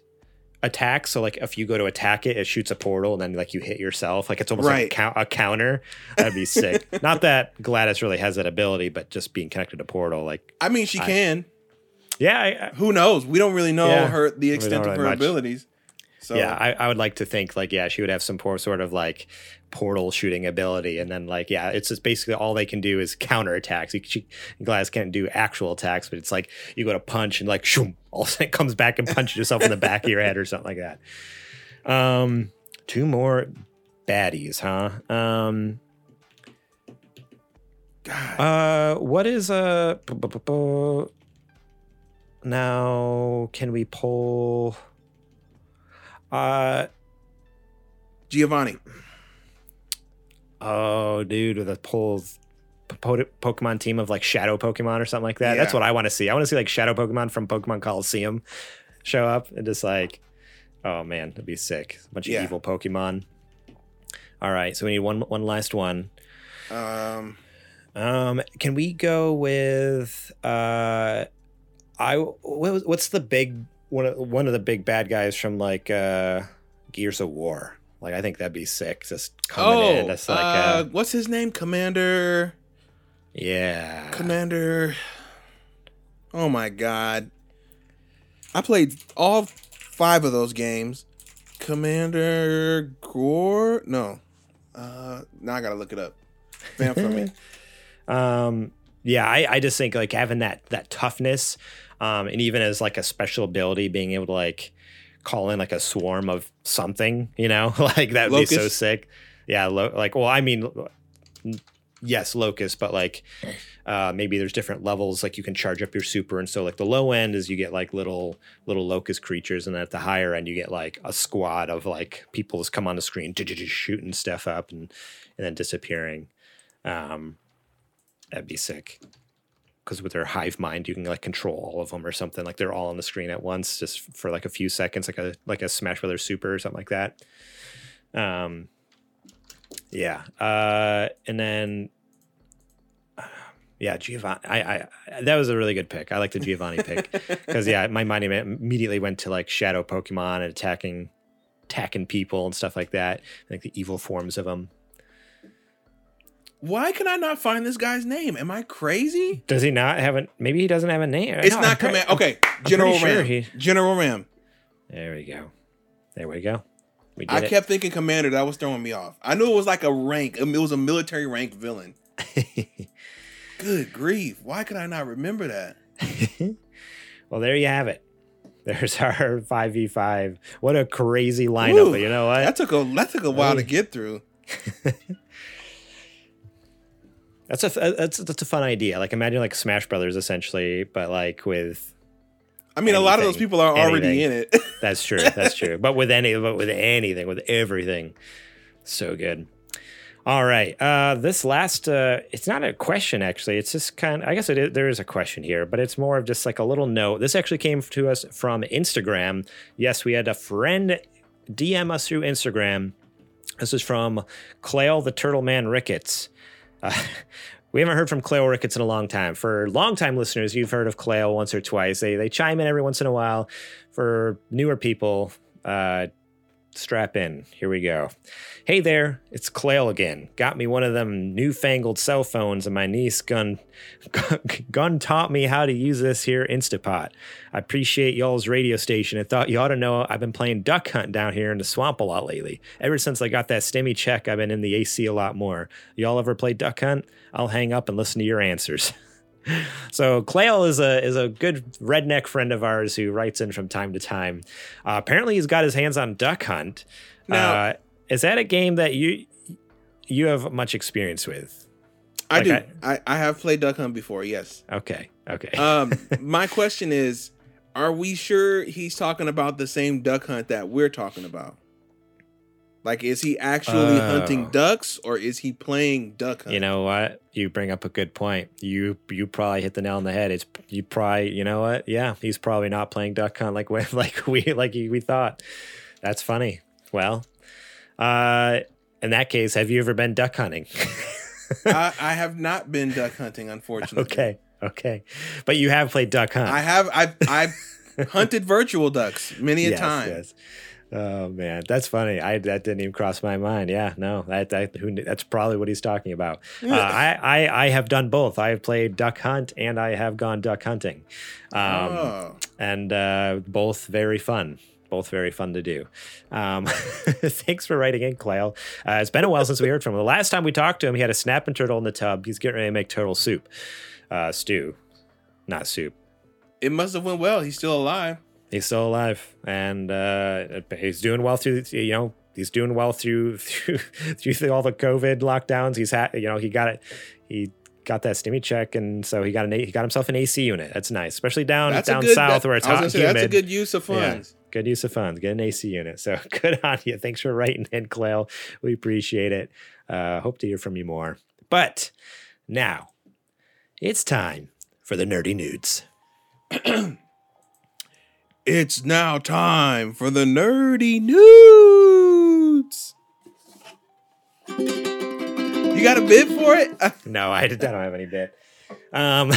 attacks. So like if you go to attack it, it shoots a portal and then like you hit yourself. Like it's almost like a, Right. a counter. That'd be sick. Not that GLaDOS really has that ability, but just being connected to portal, like I mean, she I- can. yeah, I, I- Who knows? We don't really know Yeah. her the extent of really her much. abilities. So yeah, I, I would like to think like yeah, she would have some poor sort of like portal shooting ability, and then like yeah, it's just basically all they can do is counter attacks. You, she, Glass can't do actual attacks, but it's like you go to punch and like shoom, all of a sudden it comes back and punches yourself in the back of your head or something like that. Um, two more baddies, huh? Um, God, uh, what is uh now? Can we pull? Uh Giovanni. Oh, dude, with a pull po- Pokemon team of like shadow Pokemon or something like that. That's what I want to see. I want to see like shadow Pokemon from Pokemon Colosseum show up and just like, oh man, that'd be sick. A bunch Yeah. of evil Pokemon. All right, so we need one one last one. Um, Um, can we go with uh, I what, was- what's the big one of one of the big bad guys from like uh Gears of War? Like I think that'd be sick. Just coming oh, in, just like uh, uh, what's his name? Commander. yeah, Commander. Oh my god. I played all five of those games. Commander Gore? No. Uh now I gotta look it up. Fan for me. um yeah I, I just think like having that that toughness um and even as like a special ability being able to like call in like a swarm of something you know? Like that would be so sick. Yeah lo- like well i mean yes locust but like uh maybe there's different levels like you can charge up your super and so like the low end is you get like little little locust creatures and then at the higher end you get like a squad of like people just come on the screen shooting stuff up and and then disappearing. Um that'd be sick because with their hive mind you can like control all of them or something like they're all on the screen at once just for like a few seconds like a like a smash brothers super or something like that. Um yeah uh and then yeah giovanni I, I that was a really good pick. I like the giovanni pick because yeah my mind immediately went to like shadow pokemon and attacking attacking people and stuff like that like the evil forms of them Why can I not find this guy's name? Am I crazy? does he not have a maybe he doesn't have a name It's No, not command. Okay, General sure Ram. he- General Ram. There we go. There we go. We I kept thinking Commander. That was throwing me off. I knew it was like a rank. It was a military rank villain. Good grief! Why could I not remember that? well, there you have it. There's our five v five. What a crazy lineup! But you know what? That took a that took a while to get through. That's a that's that's a fun idea. Like imagine like Smash Brothers essentially, but like with I mean, a lot of those people are already Anything. in it. that's true. That's true. But with any but with anything, with everything, so good. All right. Uh, this last, uh, it's not a question actually. It's just kind. I guess it is, there is a question here, but it's more of just like a little note. This actually came to us from Instagram. Yes, we had a friend DM us through Instagram. This is from Clail the Turtle Man Ricketts. Uh, we haven't heard from Clail Ricketts in a long time. For longtime listeners, you've heard of Clail once or twice. They they chime in every once in a while. For newer people, uh, strap in. Here we go. Hey there, it's Clail again. Got me one of them newfangled cell phones, and my niece gun gun taught me how to use this here Instapot. I appreciate y'all's radio station I thought you ought to know I've been playing duck hunt down here in the swamp a lot lately. Ever since I got that stimmy check, I've been in the AC a lot more. Y'all ever play duck hunt? I'll hang up and listen to your answers. so Clail is a is a good redneck friend of ours who writes in from time to time. Uh, apparently, he's got his hands on Duck Hunt. Now- uh, is that a game that you you have much experience with? I Like do. I- I, I have played Duck Hunt before. Yes. Okay, okay. Um, my question is, are we sure he's talking about the same Duck Hunt that we're talking about? Like, is he actually Oh. hunting ducks or is he playing Duck Hunt? you know what? You bring up a good point. You you probably hit the nail on the head. It's you probably you know what? Yeah, he's probably not playing duck hunt like we like we like we thought. That's funny. Well, uh, in that case, have you ever been duck hunting? I, I have not been duck hunting, unfortunately. okay, okay, but you have played duck hunt. I have. I've, I've hunted virtual ducks many a Yes, time. yes. Oh man, that's funny. I that didn't even cross my mind. Yeah, no, that, that who that's probably what he's talking about. Uh, I, I I have done both. I have played duck hunt and I have gone duck hunting, um, oh. and uh, both very fun. Both very fun to do. Um, thanks for writing in, Clail. Uh, it's been a while since we heard from him. The last time we talked to him, he had a snapping turtle in the tub. He's getting ready to make turtle soup, uh, stew, not soup. It must have went well. He's still alive. He's still alive, and uh, he's doing well through. You know, he's doing well through through through all the COVID lockdowns. He's had, you know, he got it. He got that stimmy check, and so he got an A- he got himself an AC unit. That's nice, especially down That's down good, south that- where it's hot and say, humid. That's a good use of Yeah. funds. Good use of funds. Get an AC unit. So good on you. Thanks for writing in, Clail. We appreciate it. Uh, hope to hear from you more. But now it's time for the nerdy nudes. It's now time for the nerdy nudes. You got a bid for it? No, I, I don't have any bit. Um,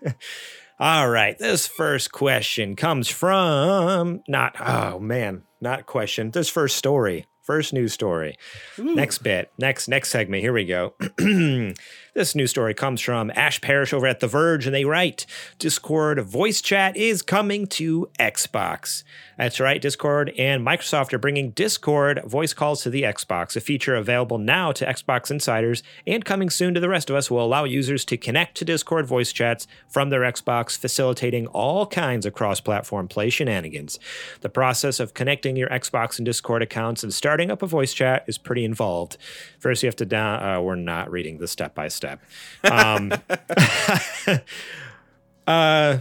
all right. This first question comes from not, oh man, not question. This first story, first news story. Next bit, next next segment. Here we go. this news story comes from Ash Parrish over at The Verge, and they write: Discord voice chat is coming to Xbox. That's right, Discord and Microsoft are bringing Discord voice calls to the Xbox. A feature available now to Xbox insiders and coming soon to the rest of us will allow users to connect to Discord voice chats from their Xbox, facilitating all kinds of cross-platform play shenanigans. The process of connecting your Xbox and Discord accounts and starting up a voice chat is pretty involved. First, you have to down. Uh, we're not reading this step by step. Um, uh,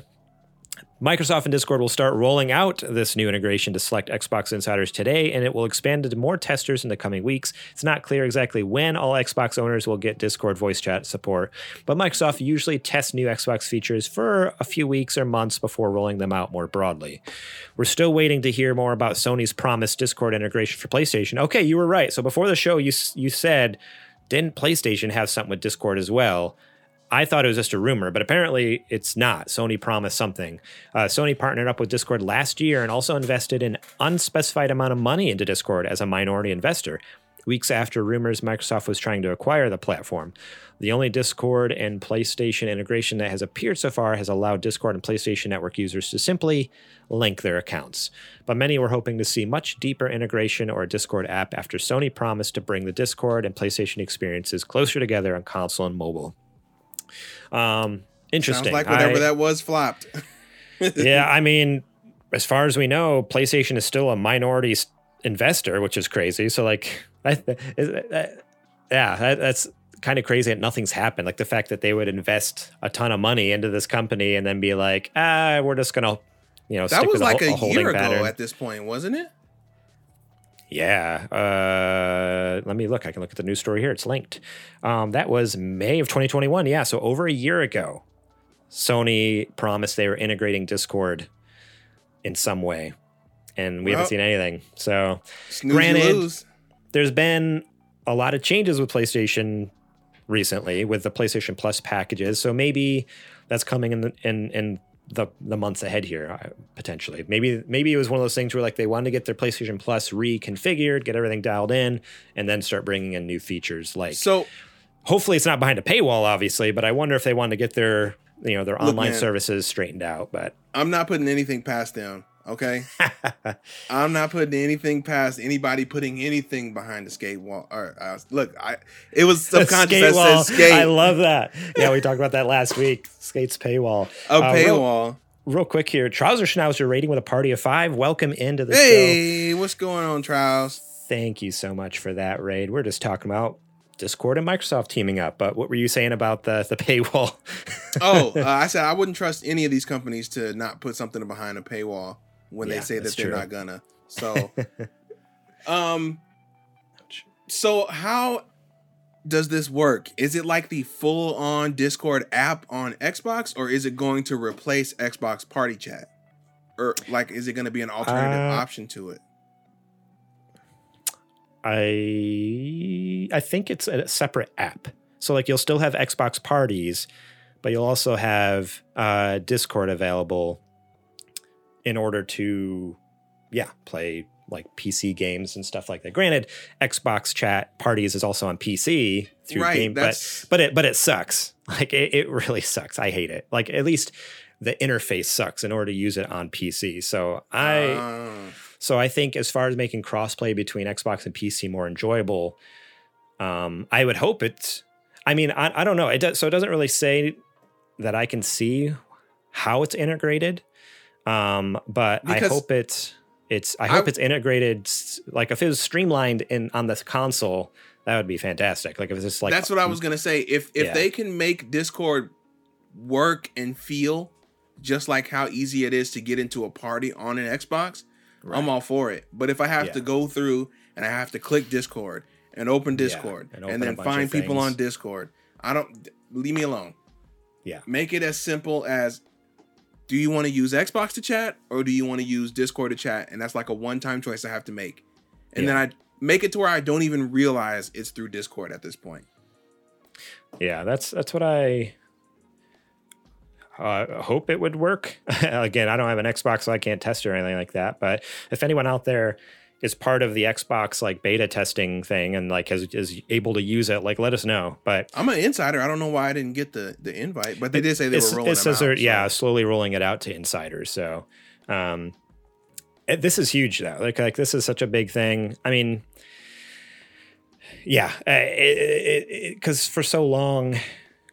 Microsoft and Discord will start rolling out this new integration to select Xbox insiders today, and it will expand to more testers in the coming weeks. It's not clear exactly when all Xbox owners will get Discord voice chat support, but Microsoft usually tests new Xbox features for a few weeks or months before rolling them out more broadly. We're still waiting to hear more about Sony's promised Discord integration for PlayStation. Okay, you were right. So before the show, you you said didn't PlayStation have something with Discord as well? I thought it was just a rumor, but apparently it's not. Sony promised something. Uh, Sony partnered up with Discord last year and also invested an unspecified amount of money into Discord as a minority investor. Weeks after rumors Microsoft was trying to acquire the platform. The only Discord and PlayStation integration that has appeared so far has allowed Discord and PlayStation Network users to simply link their accounts. But many were hoping to see much deeper integration or a Discord app after Sony promised to bring the Discord and PlayStation experiences closer together on console and mobile. Um, interesting. Sounds like whatever I- that was flopped. yeah, I mean, as far as we know, PlayStation is still a minority investor, which is crazy. So, like, I, is, uh, yeah, that, that's kind of crazy that nothing's happened. Like the fact that they would invest a ton of money into this company and then be like, ah, we're just gonna, you know, that stick was with like a, a year ago pattern. at this point, wasn't it? Yeah. Uh, let me look. I can look at the news story here. It's linked. Um, that was May of 2021. Yeah. So over a year ago, Sony promised they were integrating Discord in some way. And we Well- haven't seen anything. So Granted-. There's been a lot of changes with PlayStation recently with the PlayStation Plus packages. So maybe that's coming in the, in in the the months ahead here uh, potentially. Maybe maybe it was one of those things where like they wanted to get their PlayStation Plus reconfigured, get everything dialed in, and then start bringing in new features. Like So hopefully it's not behind a paywall, obviously, but I wonder if they wanted to get their you know their online man. services straightened out. But I'm not putting anything past them. Okay, I'm not putting anything past anybody putting anything behind the skate wall. Or uh, look, I it was subconscious skate that wall. says skate I love that. Yeah, we talked about that last week. Skate's paywall. a Uh, real- paywall. Real quick here, Trouser Schnauzer rating with a party of five. Welcome into the show. Hey, what's going on, Trials? Thank you so much for that raid. We're just talking about Discord and Microsoft teaming up. But what were you saying about the the paywall? Oh, uh, I said I wouldn't trust any of these companies to not put something behind a paywall when Yeah, they say that they're true. not gonna. So, um, so how does this work? Is it like the full on Discord app on Xbox, or is it going to replace Xbox Party Chat, or like is it going to be an alternative Uh, option to it? I I think it's a separate app. So like you'll still have Xbox parties, but you'll also have uh, Discord available in order to yeah play like PC games and stuff like that. Granted, Xbox chat parties is also on PC through Right, game, but but it but it sucks. Like it, it really sucks. I hate it. Like at least the interface sucks in order to use it on PC. So I. Ah. So I think as far as making crossplay between Xbox and PC more enjoyable, um, I would hope it's. I mean, I, I don't know. It does, so it doesn't really say that I can see how it's integrated, um, but Because- I hope it's it's. I hope I- it's integrated. Like if it was streamlined in on the console, that would be fantastic. Like if it's just like That's what I was gonna say. If if Yeah. they can make Discord work and feel just like how easy it is to get into a party on an Xbox, I'm all for it. But if I have Yeah. to go through and I have to click Discord and open Discord and and, open a then find people on Discord, I don't leave me alone. Yeah. Make it as simple as do you want to use Xbox to chat or do you want to use Discord to chat? And that's like a one-time choice I have to make. And then I make it to where I don't even realize it's through Discord at this point. Yeah, that's that's what I uh, hope it would work. Again, I don't have an Xbox, so I can't test it or anything like that. But if anyone out there is part of the Xbox like beta testing thing and like is, is able to use it, like let us know. But I'm an insider. I don't know why I didn't get the the invite, but they did say they were rolling it says they're out, yeah slowly rolling it out to insiders. So um, it- this is huge though. Like like this is such a big thing. I mean, yeah, eh, eh, because for so long,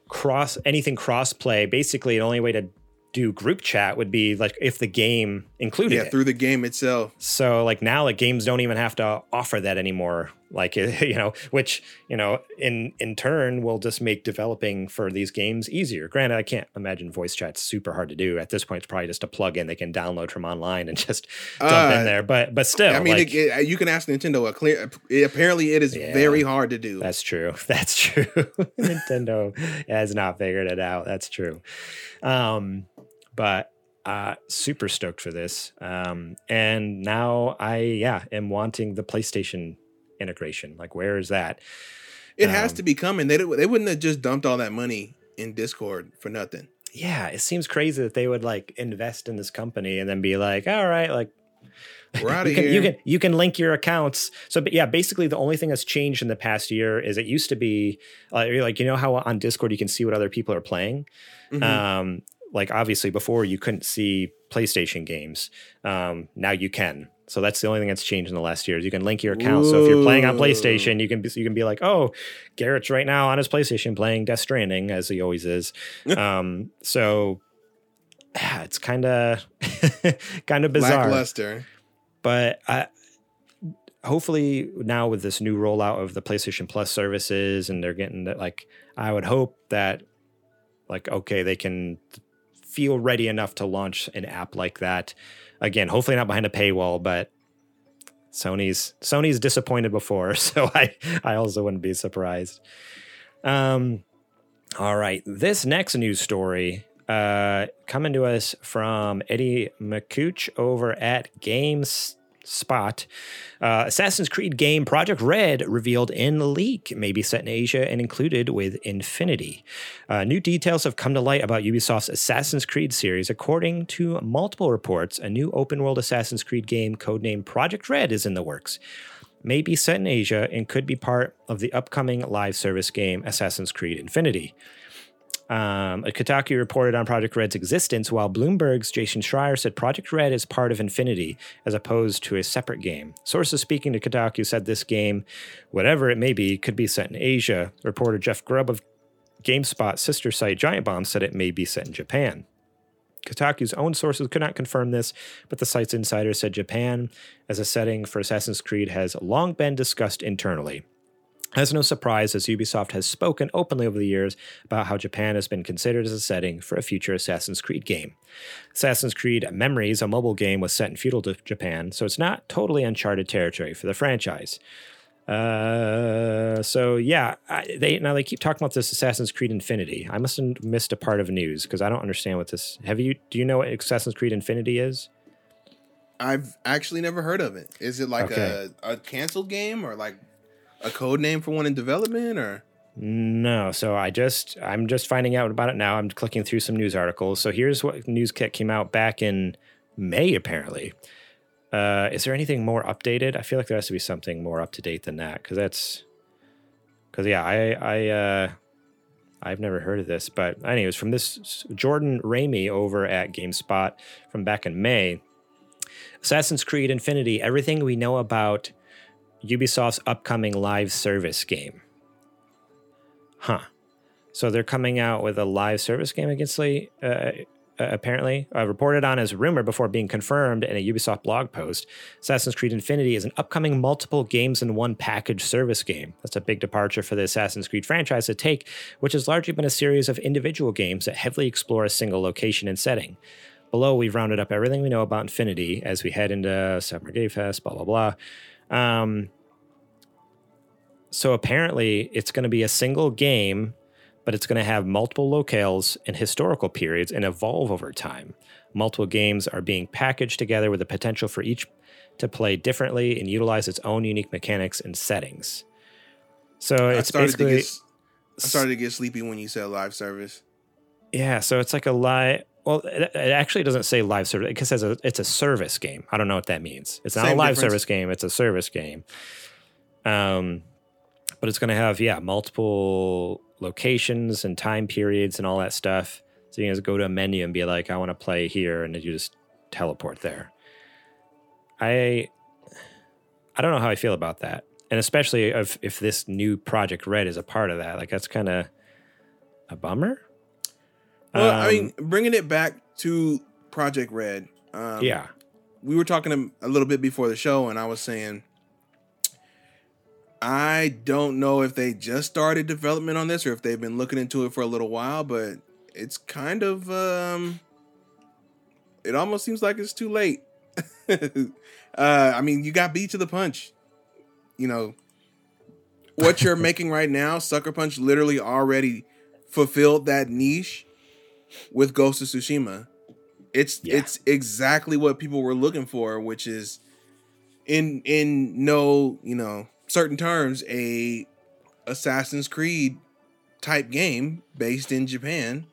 cross anything cross play. Basically, the only way to do group chat would be like if the game included yeah it. through the game itself. So like now, like games don't even have to offer that anymore. Like you know, which you know, in in turn will just make developing for these games easier. Granted, I can't imagine voice chat's super hard to do at this point. It's probably just a plug-in they can download from online and just dump Uh, in there. But but still, I mean, like, it, it- you can ask Nintendo. A clear, apparently, it is Yeah. very hard to do. That's true. That's true. Nintendo has not figured it out. That's true. Um, but uh, super stoked for this. Um, and now I yeah am wanting the PlayStation integration. Like, where is that? it has um, to be coming. They they wouldn't have just dumped all that money in Discord for nothing. Yeah, it seems crazy that they would like invest in this company and then be like, all right, like We're out you can, here. you can you can link your accounts. So, but yeah, basically the only thing that's changed in the past year is it used to be uh, like you know how on Discord you can see what other people are playing. Mhm. Um, like obviously before you couldn't see PlayStation games. Um, now you can. So that's the only thing that's changed in the last year. Is you can link your account. So if you're playing on PlayStation, you can be, you can be like, oh, Garrett's right now on his PlayStation playing Death Stranding as he always is. um, so yeah, it's kind of kind of bizarre Lackluster. but I, hopefully now with this new rollout of the PlayStation Plus services and they're getting that like I would hope that like okay they can feel ready enough to launch an app like that. Again hopefully not behind a paywall but Sony's Sony's disappointed before so I I also wouldn't be surprised. Um all right this next news story uh coming to us from Eddie Makuch over at Games spot. Uh, Assassin's Creed game Project Red revealed in leak, may be set in Asia and included with Infinity. Uh, new details have come to light about Ubisoft's Assassin's Creed series. According to multiple reports, a new open world Assassin's Creed game codenamed Project Red is in the works. May be set in Asia and could be part of the upcoming live service game Assassin's Creed Infinity. Um, Kotaku reported on Project Red's existence, while Bloomberg's Jason Schreier said Project Red is part of Infinity as opposed to a separate game. Sources speaking to Kotaku said this game, whatever it may be, could be set in Asia. Reporter Jeff Grubb of GameSpot sister site Giant Bomb said it may be set in Japan. Kotaku's own sources could not confirm this, but the site's insider said Japan as a setting for Assassin's Creed has long been discussed internally. As no surprise, as Ubisoft has spoken openly over the years about how Japan has been considered as a setting for a future Assassin's Creed game. Assassin's Creed Memories, a mobile game, was set in feudal Japan, so it's not totally uncharted territory for the franchise. Uh, so yeah, I, they now they keep talking about this Assassin's Creed Infinity. I must have missed a part of news because I don't understand what this. Have you? Do you know what Assassin's Creed Infinity is? I've actually never heard of it. Is it like okay. a, a canceled game or like a code name for one in development or? No, so I just I'm just finding out about it now. I'm clicking through some news articles. So here's what news kit came out back in May apparently. Uh, is there anything more updated? I feel like there has to be something more up to date than that because that's because yeah, I I uh, I've never heard of this, but anyways, from this Jordan Ramée over at GameSpot from back in May, Assassin's Creed Infinity, everything we know about Ubisoft's upcoming live service game. Huh. So they're coming out with a live service game against Lee, uh, apparently, uh, reported on as rumor before being confirmed in a Ubisoft blog post. Assassin's Creed Infinity is an upcoming multiple games in one package service game. That's a big departure for the Assassin's Creed franchise to take, which has largely been a series of individual games that heavily explore a single location and setting. Below, we've rounded up everything we know about Infinity as we head into Summer Game Fest, blah, blah, blah. Um, so apparently, it's going to be a single game, but it's going to have multiple locales and historical periods and evolve over time. Multiple games are being packaged together with the potential for each to play differently and utilize its own unique mechanics and settings. So it's basically. Get, I started to get sleepy when you said live service. Yeah, so it's like a live. Well, it, it, actually doesn't say live service. It says a, it's a service game. I don't know what that means. It's not Same a live difference. service game. It's a service game. Um, but it's going to have yeah multiple locations and time periods and all that stuff. So you can just go to a menu and be like, I want to play here, and then you just teleport there. I I don't know how I feel about that, and especially if if this new Project Red is a part of that. Like that's kind of a bummer. Well, um, I mean, bringing it back to Project Red. Um, yeah, we were talking a little bit before the show, and I was saying I don't know if they just started development on this or if they've been looking into it for a little while, but it's kind of um it almost seems like it's too late. uh I mean, you got beat to the punch. You know, what you're making right now, Sucker Punch literally already fulfilled that niche with Ghost of Tsushima. It's yeah. it's exactly what people were looking for, which is in in no, you know, certain terms a Assassin's Creed type game based in Japan,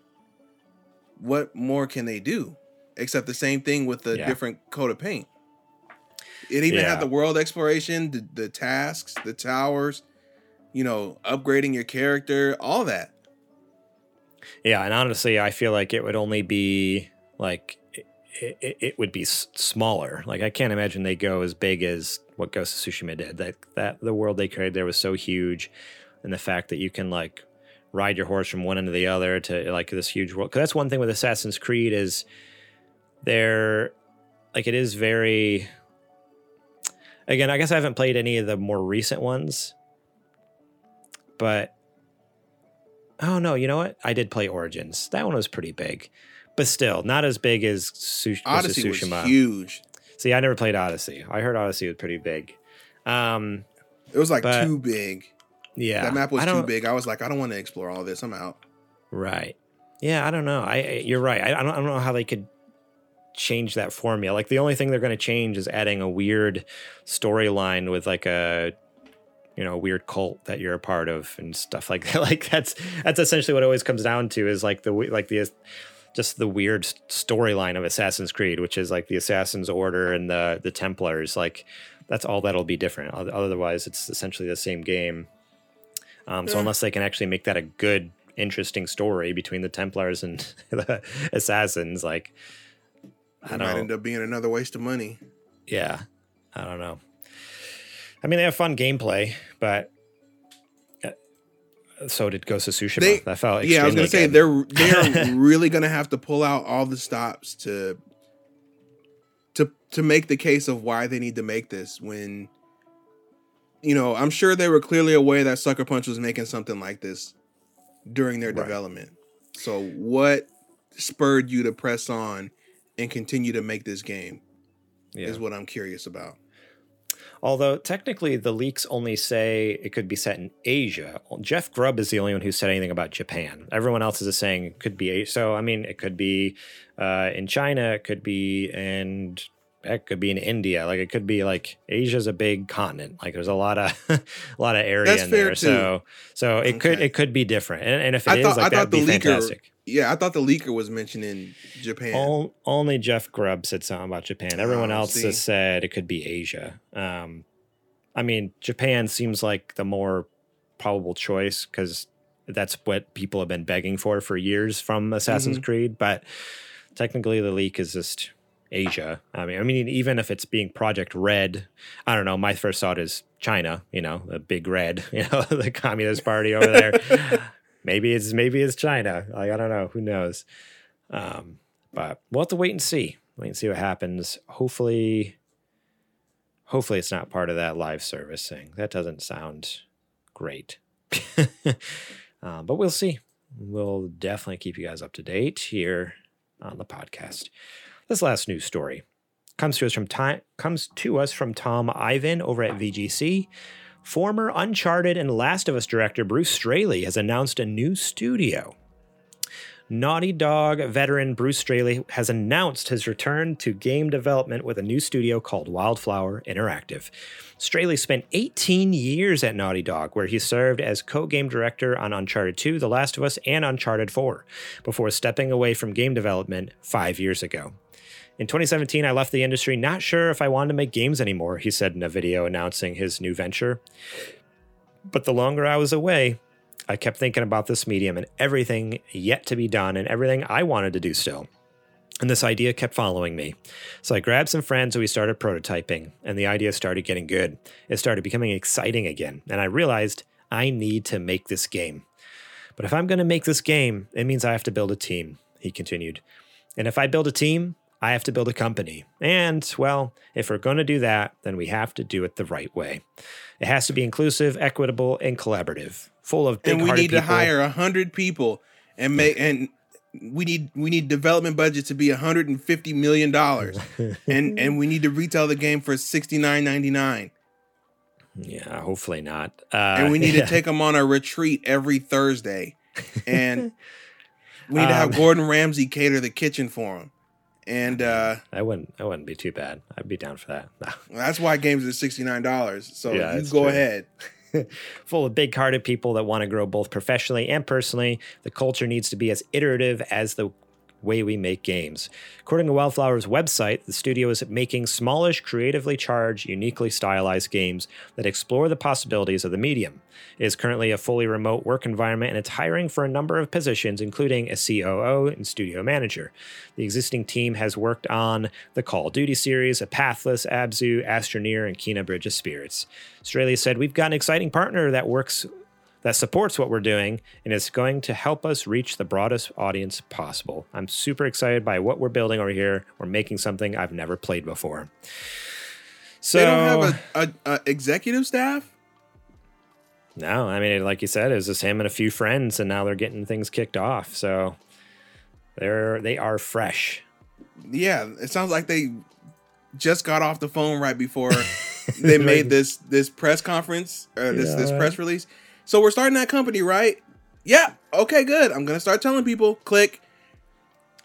what more can they do? Except the same thing with a yeah. different coat of paint. It even yeah. had the world exploration, the, the tasks, the towers, you know, upgrading your character, all that. Yeah, and honestly, I feel like it would only be like it, it, would be smaller. Like I can't imagine they go as big as what Ghost of Tsushima did. That that the world they created there was so huge, and the fact that you can like ride your horse from one end to the other to like this huge world. Because that's one thing with Assassin's Creed is they're like it is very. Again, I guess I haven't played any of the more recent ones, but oh no, you know what? I did play Origins. That one was pretty big but still not as big as Su- Odyssey Tsushima. was huge. See, I never played Odyssey. I heard Odyssey was pretty big. Um, it was like but, too big. Yeah, that map was too big. I was like, I don't want to explore all this. I'm out. Right. Yeah, I don't know. I you're right. I, I don't, I don't know how they could change that formula. Like the only thing they're going to change is adding a weird storyline with like a you know weird cult that you're a part of and stuff like that. Like that's that's essentially what it always comes down to is like the like the just the weird storyline of Assassin's Creed, which is like the Assassin's Order and the the Templars. Like that's all that'll be different. Otherwise, it's essentially the same game. Um, so yeah. unless they can actually make that a good, interesting story between the Templars and the Assassins, like I don't might end up being another waste of money. Yeah, I don't know. I mean, they have fun gameplay, but uh, so did Ghost of Tsushima. They, that felt yeah. I was gonna say they're they're really gonna have to pull out all the stops to to to make the case of why they need to make this. When you know, I'm sure they were clearly aware that Sucker Punch was making something like this during their right. development. So what spurred you to press on and continue to make this game? Yeah. Is what I'm curious about. Although technically the leaks only say it could be set in Asia. Jeff Grubb is the only one who said anything about Japan. Everyone else is saying it could be so. I mean, it could be uh, in China. It could be in it could be in India. Like it could be like Asia's a big continent. Like there's a lot of a lot of area That's in there. Too. So so it okay. could it could be different. And, and if it I is, thought, like that'd be leaker, fantastic. Yeah, I thought the leaker was mentioning Japan. All, only Jeff Grubb said something about Japan. Everyone oh, else see. has said it could be Asia. Um, I mean, Japan seems like the more probable choice because that's what people have been begging for for years from Assassin's mm-hmm. Creed. But technically, the leak is just Asia. I mean, I mean, even if it's being Project Red, I don't know. My first thought is China. You know, the big red. You know, the Communist Party over there. maybe it's maybe it's China. Like I don't know. Who knows? Um, but we'll have to wait and see. Wait and see what happens. Hopefully, hopefully it's not part of that live service thing. That doesn't sound great. um, but we'll see. We'll definitely keep you guys up to date here on the podcast. This last news story comes to us from time comes to us from Tom Ivan over at VGC. Former Uncharted and Last of Us director Bruce Straley has announced a new studio. Naughty Dog veteran Bruce Straley has announced his return to game development with a new studio called Wildflower Interactive. Straley spent 18 years at Naughty Dog, where he served as co game director on Uncharted 2, The Last of Us, and Uncharted 4, before stepping away from game development five years ago. In 2017, I left the industry not sure if I wanted to make games anymore, he said in a video announcing his new venture. But the longer I was away, I kept thinking about this medium and everything yet to be done and everything I wanted to do still. And this idea kept following me. So I grabbed some friends and we started prototyping, and the idea started getting good. It started becoming exciting again, and I realized I need to make this game. But if I'm going to make this game, it means I have to build a team, he continued. And if I build a team, I have to build a company. And, well, if we're going to do that, then we have to do it the right way. It has to be inclusive, equitable, and collaborative, full of big And we need people. to hire a hundred people and make and we need we need development budget to be 150 million dollars. and and we need to retail the game for 69.99. Yeah, hopefully not. Uh, and we need yeah. to take them on a retreat every Thursday. And we need to have um, Gordon Ramsay cater the kitchen for them. And uh, I wouldn't I wouldn't be too bad. I'd be down for that. That's why games are sixty nine dollars. So yeah, you go true. ahead. Full of big hearted people that want to grow both professionally and personally. The culture needs to be as iterative as the way we make games. According to Wildflower's website, the studio is making smallish, creatively charged, uniquely stylized games that explore the possibilities of the medium. It is currently a fully remote work environment and it's hiring for a number of positions, including a COO and studio manager. The existing team has worked on the Call of Duty series, a Pathless, Abzu, Astroneer, and Kena Bridge of Spirits. Straley said, We've got an exciting partner that works that supports what we're doing and is going to help us reach the broadest audience possible. I'm super excited by what we're building over here. We're making something I've never played before. So they don't have a, a, a executive staff. No, I mean, like you said, it was just him and a few friends, and now they're getting things kicked off. So they're they are fresh. Yeah, it sounds like they just got off the phone right before they made this this press conference uh, or this yeah. this press release so we're starting that company, right? Yeah. Okay, good. I'm gonna start telling people. Click.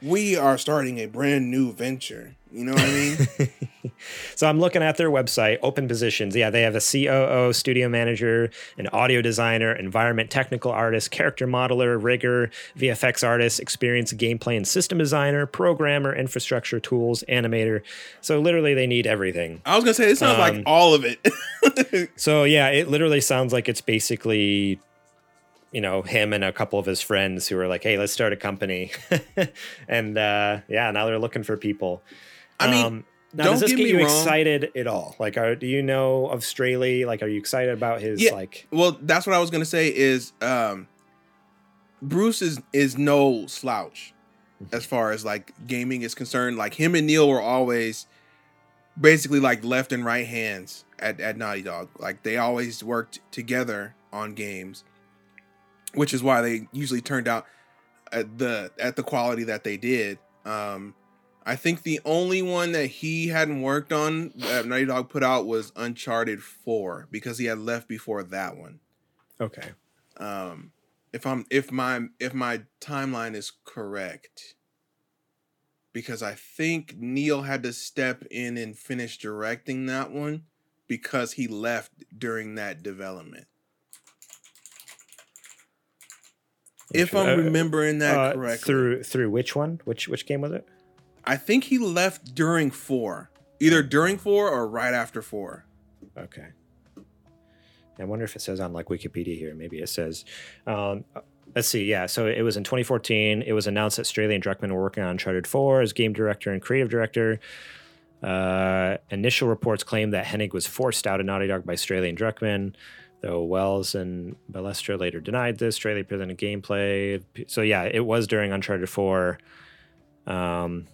we are starting a brand new venture. You know what I mean? so I'm looking at their website, open positions. Yeah, they have a COO, studio manager, an audio designer, environment technical artist, character modeler, rigger, VFX artist, experienced gameplay and system designer, programmer, infrastructure tools, animator. So literally, they need everything. I was gonna say it sounds um, like all of it. so yeah, it literally sounds like it's basically you know him and a couple of his friends who were like hey let's start a company and uh yeah now they're looking for people I mean, um, now, does this get, you wrong. excited at all? Like, are, do you know of Straley? Like, are you excited about his yeah, like? Well, that's what I was gonna say. Is um, Bruce is is no slouch mm-hmm. as far as like gaming is concerned. Like him and Neil were always basically like left and right hands at at Naughty Dog. Like they always worked together on games, which is why they usually turned out at the at the quality that they did. Um, I think the only one that he hadn't worked on that Naughty Dog put out was Uncharted 4 because he had left before that one. Okay. Um if I'm if my if my timeline is correct because I think Neil had to step in and finish directing that one because he left during that development. If I'm uh, remembering that uh, correctly. Through through which one? Which which game was it? I think he left during four, either during four or right after four. Okay. I wonder if it says on like Wikipedia here. Maybe it says. Um, let's see. Yeah. So it was in 2014. It was announced that Straley and Druckmann were working on Uncharted 4 as game director and creative director. Uh, initial reports claim that Hennig was forced out of Naughty Dog by Straley and Druckmann, though Wells and Balestra later denied this. Straley presented gameplay. So yeah, it was during Uncharted 4. Um,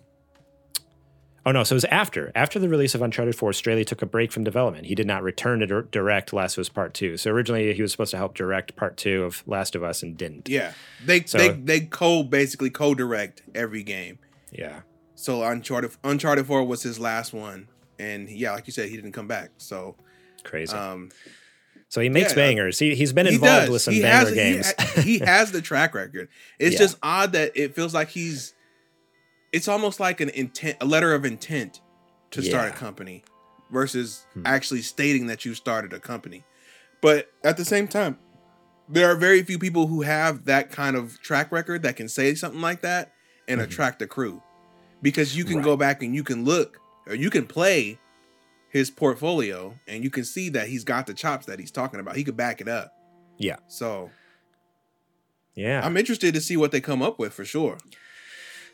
Oh no, so it was after after the release of Uncharted 4, Straley took a break from development. He did not return to direct Last of Us Part Two. So originally he was supposed to help direct Part Two of Last of Us and didn't. Yeah, they so, they they co basically co direct every game. Yeah. So Uncharted Uncharted 4 was his last one, and yeah, like you said, he didn't come back. So crazy. Um, so he makes yeah, bangers. He he's been involved with some he banger has, games. He, he, has the track record. It's yeah. just odd that it feels like he's it's almost like an intent, a letter of intent to yeah. start a company versus hmm. actually stating that you started a company. But at the same time, there are very few people who have that kind of track record that can say something like that and mm-hmm. attract a crew. Because you can right. go back and you can look or you can play his portfolio and you can see that he's got the chops that he's talking about. He could back it up. Yeah. So, yeah. I'm interested to see what they come up with for sure.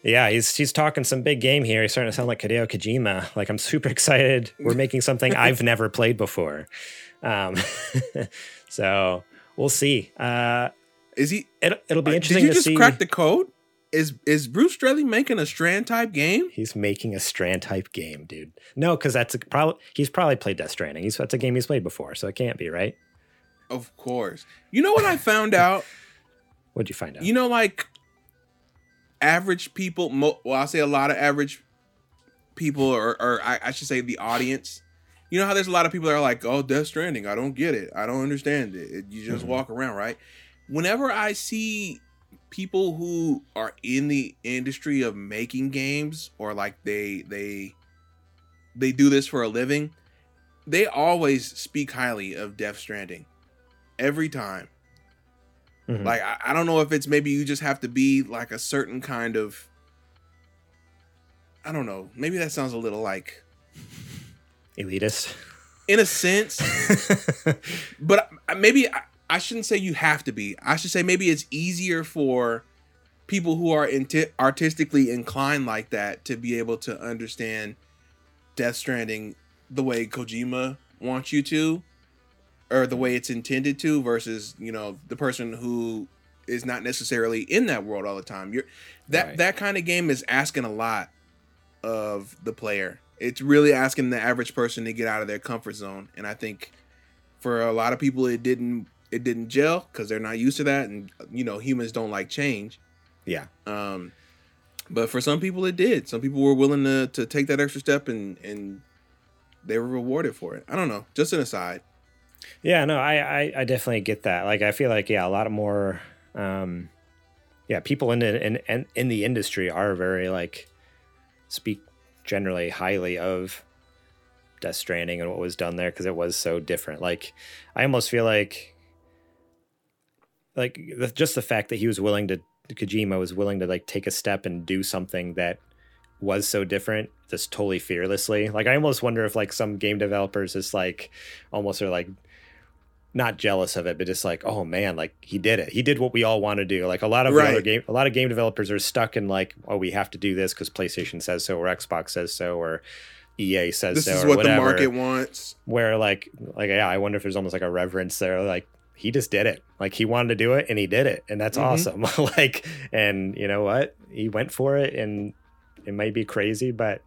Yeah, he's he's talking some big game here. He's starting to sound like Hideo Kojima. Like I'm super excited. We're making something I've never played before. Um, so we'll see. Uh, is he? It, will be interesting. Did you just see. crack the code? Is is Bruce Straley making a Strand type game? He's making a Strand type game, dude. No, because that's a, probably he's probably played Death Stranding. He's that's a game he's played before, so it can't be right. Of course. You know what I found out? What'd you find out? You know, like average people, mo- well, I'll say a lot of average people, or, or I, I, should say the audience. You know how there's a lot of people that are like, "Oh, Death Stranding, I don't get it, I don't understand it." it you just mm-hmm. walk around, right? Whenever I see people who are in the industry of making games, or like they they they do this for a living, they always speak highly of Death Stranding every time. Mm-hmm. Like I, I don't know if it's maybe you just have to be like a certain kind of I don't know. Maybe that sounds a little like elitist in a sense. but maybe I, I, shouldn't say you have to be. I should say maybe it's easier for people who are inti- artistically inclined like that to be able to understand Death Stranding the way Kojima wants you to or the way it's intended to versus you know the person who is not necessarily in that world all the time. You're that right. that kind of game is asking a lot of the player. It's really asking the average person to get out of their comfort zone and i think for a lot of people it didn't it didn't gel because they're not used to that and you know humans don't like change. Yeah. Um but for some people it did. Some people were willing to to take that extra step and and they were rewarded for it. I don't know. Just an aside yeah, no, I, I, I definitely get that. Like, I feel like yeah, a lot more um, yeah, people in the in, in the industry are very like speak generally highly of Death Stranding and what was done there because it was so different. Like, I almost feel like, like the, just the fact that he was willing to Kojima was willing to like take a step and do something that was so different just totally fearlessly like i almost wonder if like some game developers just like almost are like not jealous of it but just like oh man like he did it he did what we all want to do like a lot of Right. other game a lot of game developers are stuck in like oh we have to do this because playstation says so or xbox says so or ea says This so is what whatever the market wants. where like like yeah i wonder if there's almost like a reverence there like he just did it like he wanted to do it and he did it and that's Mhm. awesome like and you know what he went for it and it might be crazy but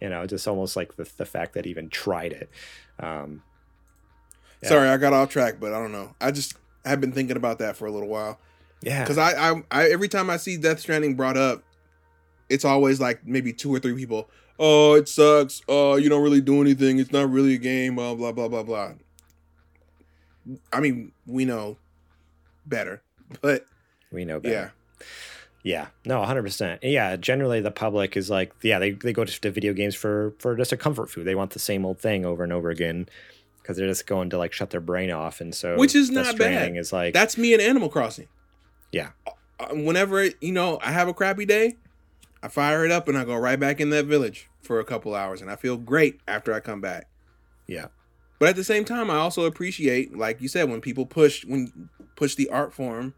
you know just almost like the, the fact that he even tried it um Yeah. Sorry, I got off track, but I don't know. I just have been thinking about that for a little while yeah because I, I, I, every time I see Death Stranding brought up, it's always like maybe two or three people. Oh, it sucks. Oh, you don't really do anything. It's not really a game. Blah blah blah blah blah. I mean, we know better, but we know better yeah, Yeah, no, 100%. Yeah, generally the public is like, yeah, they, they go to video games for for just a comfort food. They want the same old thing over and over again because they're just going to like shut their brain off. And so, Which is not bad. Is like, that's me in Animal Crossing. Yeah. Uh, Whenever you know I have a crappy day, I fire it up and I go right back in that village for a couple hours, and I feel great after I come back. yeah, But at the same time, I also appreciate, like you said, when people push when push the art form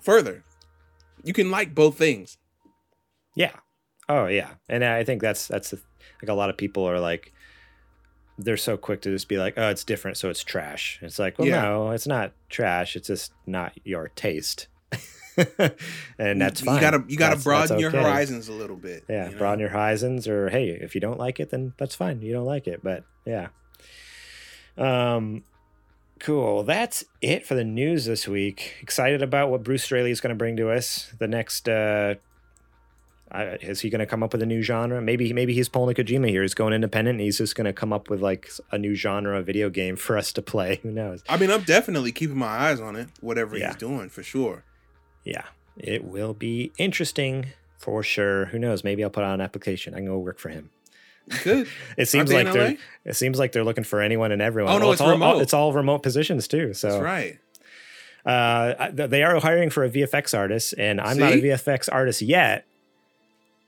further. You can like both things. yeah, oh yeah, and I think that's that's the, like a lot of people are like, they're so quick to just be like, oh, it's different, so it's trash. It's like, well, Yeah. no, it's not trash. It's just not your taste, and that's fine. You gotta you gotta That's- broaden that's your horizons a little bit. yeah you know? broaden your horizons or hey if you don't like it then that's fine you don't like it but yeah um cool that's it for the news this week excited about what bruce straley is going to bring to us the next uh I, is he going to come up with a new genre? Maybe maybe he's pulling a Kojima here. He's going independent. And he's just going to come up with like a new genre of video game for us to play. Who knows? I mean, I'm definitely keeping my eyes on it. Whatever Yeah. he's doing, for sure. Yeah, it will be interesting for sure. Who knows? Maybe I'll put out an application. I can go work for him. Could. It seems they like they're it seems like they're looking for anyone and everyone. Oh, no, Well, it's all, remote. It's all remote positions too. So That's right. uh, they are hiring for a VFX artist, and I'm not a VFX artist yet.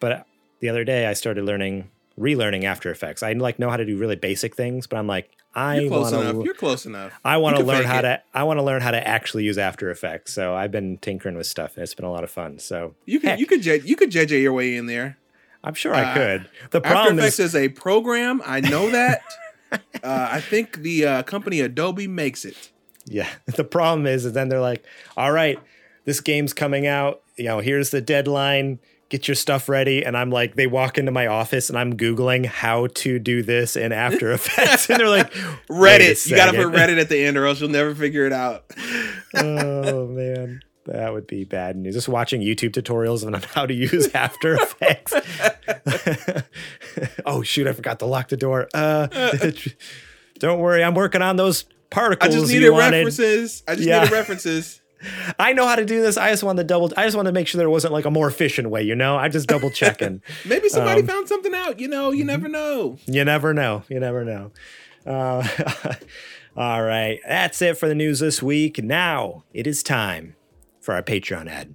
But the other day, I started learning, relearning After Effects. I like know how to do really basic things, but I'm like, I You're close want enough. to. You're close enough. I want to learn how it. to. I want to learn how to actually use After Effects. So I've been tinkering with stuff, and it's been a lot of fun. So You could Heck. you could J- you could JJ your way in there. I'm sure I Uh, could. The After problem Effects is, is a program. I know that. uh, I think the uh, company Adobe makes it. Yeah. The problem is, is then they're like, all right, this game's coming out. You know, here's the deadline. Get your stuff ready. And I'm like, they walk into my office and I'm Googling how to do this in After Effects. and they're like, Reddit. You got to put. Reddit at the end, or else you'll never figure it out. oh, man. That would be bad news. Just watching YouTube tutorials on how to use After Effects. oh, shoot. I forgot to lock the door. Uh, don't worry. I'm working on those particles. I just needed references. I just Yeah. needed references. I know how to do this. I just wanted to double. I just wanted to make sure there wasn't like a more efficient way. You know, I just double checking. Maybe somebody Um, found something out. You know, you never know. you never know. You never know. Uh, all right, that's it for the news this week. Now it is time for our Patreon ad.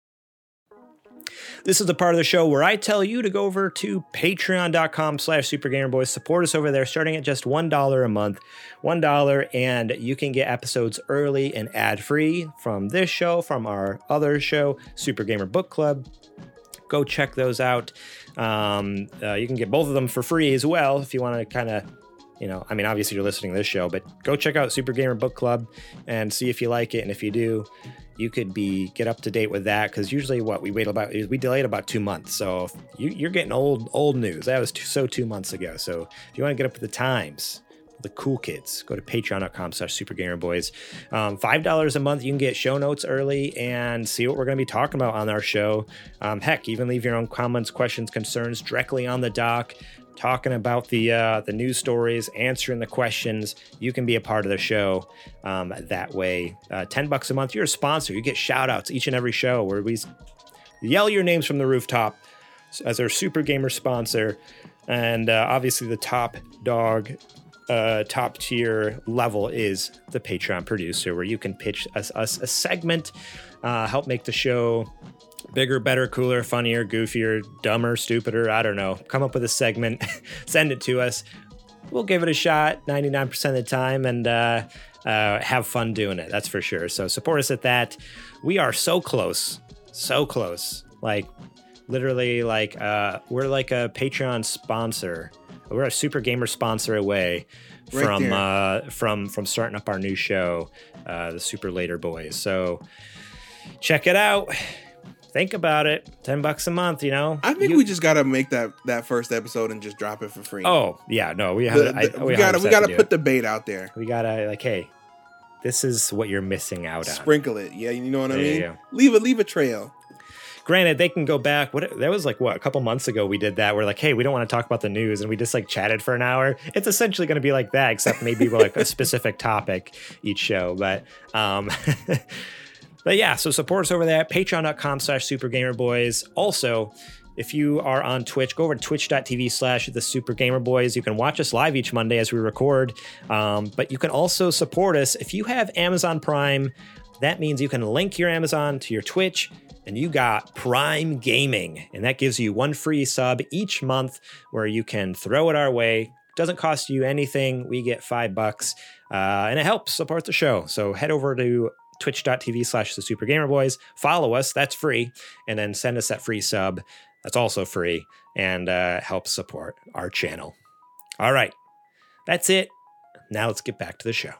This is the part of the show where I tell you to go over to patreon.com slash supergamerboys. Support us over there starting at just $1 a month. $1 and you can get episodes early and ad-free from this show, from our other show, Super Gamer Book Club. Go check those out. Um, uh, you can get both of them for free as well if you want to kind of you know, I mean, obviously you're listening to this show, but go check out Super Gamer Book Club and see if you like it. And if you do, you could be get up to date with that because usually what we wait about is we delayed about two months. So you, are getting old old news. That was two, so two months ago. So if you want to get up with the times, the cool kids, go to patreon.com slash supergamerboys. Um, $5 a month, you can get show notes early and see what we're going to be talking about on our show. Um, heck, even leave your own comments, questions, concerns directly on the doc talking about the uh, the news stories, answering the questions. You can be a part of the show um, that way. Uh, Ten bucks a month. You're a sponsor. You get shout outs each and every show where we yell your names from the rooftop as our super gamer sponsor, and uh, obviously the top dog. Uh, top tier level is the Patreon producer, where you can pitch us, us a segment, uh, help make the show bigger, better, cooler, funnier, goofier, dumber, stupider. I don't know. Come up with a segment, send it to us. We'll give it a shot 99% of the time and uh, uh, have fun doing it. That's for sure. So support us at that. We are so close, so close. Like literally, like uh, we're like a Patreon sponsor. We're a super gamer sponsor away right from uh, from from starting up our new show, uh, the Super Later Boys. So check it out think about it. Ten bucks a month, you know. I think you, we just gotta make that that first episode and just drop it for free. Oh yeah, no, we have. The, the, we, gotta we gotta put the bait out there. We gotta like, hey, this is what you're missing out on. Sprinkle it, yeah. You know what I mean. Leave a leave a trail. Granted, they can go back. What that was like? What a couple months ago we did that. We're like, hey, we don't want to talk about the news, and we just like chatted for an hour. It's essentially going to be like that, except maybe like a specific topic each show. But um, But yeah, so support us over there, patreon.com slash supergamerboys. Also, if you are on Twitch, go over to twitch.tv slash the Super Gamer Boys. You can watch us live each Monday as we record. Um, but you can also support us if you have Amazon Prime. That means you can link your Amazon to your Twitch and you got Prime Gaming. And that gives you one free sub each month where you can throw it our way. Doesn't cost you anything. We get five bucks uh, and it helps support the show. So head over to twitch.tv slash the super gamer boys. Follow us that's free. And then send us that free sub that's also free and uh, help support our channel. All right that's it. Now let's get back to the show.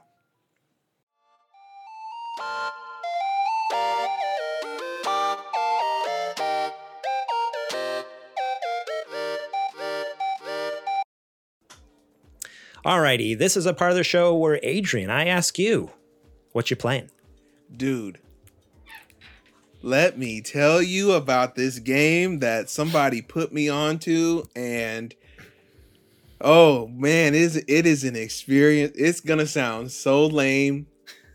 Alrighty, this is a part of the show where Adrian, I ask you, what you playing? Dude, let me tell you about this game that somebody put me onto and oh man, it is it is an experience. It's gonna sound so lame,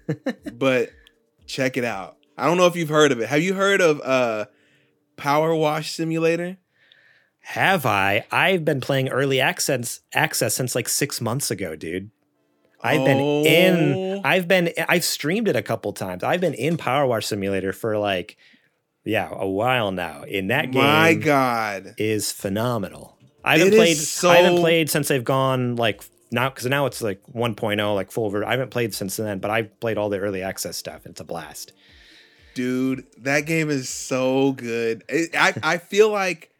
but check it out. I don't know if you've heard of it. Have you heard of uh Power Wash Simulator? Have I? I've been playing early access access since like six months ago, dude. I've been oh. in I've been I've streamed it a couple times. I've been in Power Wash Simulator for like yeah, a while now. In that game My god is phenomenal. I haven't it played so... I haven't played since they've gone like now because now it's like 1.0 like full version. I haven't played since then, but I've played all the early access stuff and it's a blast. Dude, that game is so good. I I feel like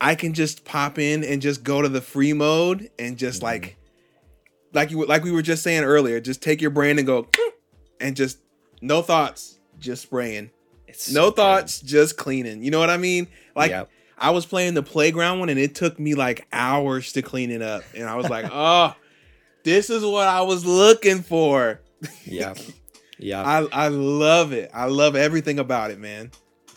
I can just pop in and just go to the free mode and just mm-hmm. like like you like we were just saying earlier, just take your brain and go and just no thoughts, just spraying. It's no so thoughts, just cleaning. You know what I mean? Like yep. I was playing the playground one and it took me like hours to clean it up. And I was like, oh, this is what I was looking for. Yeah. Yeah. I, I love it. I love everything about it, man.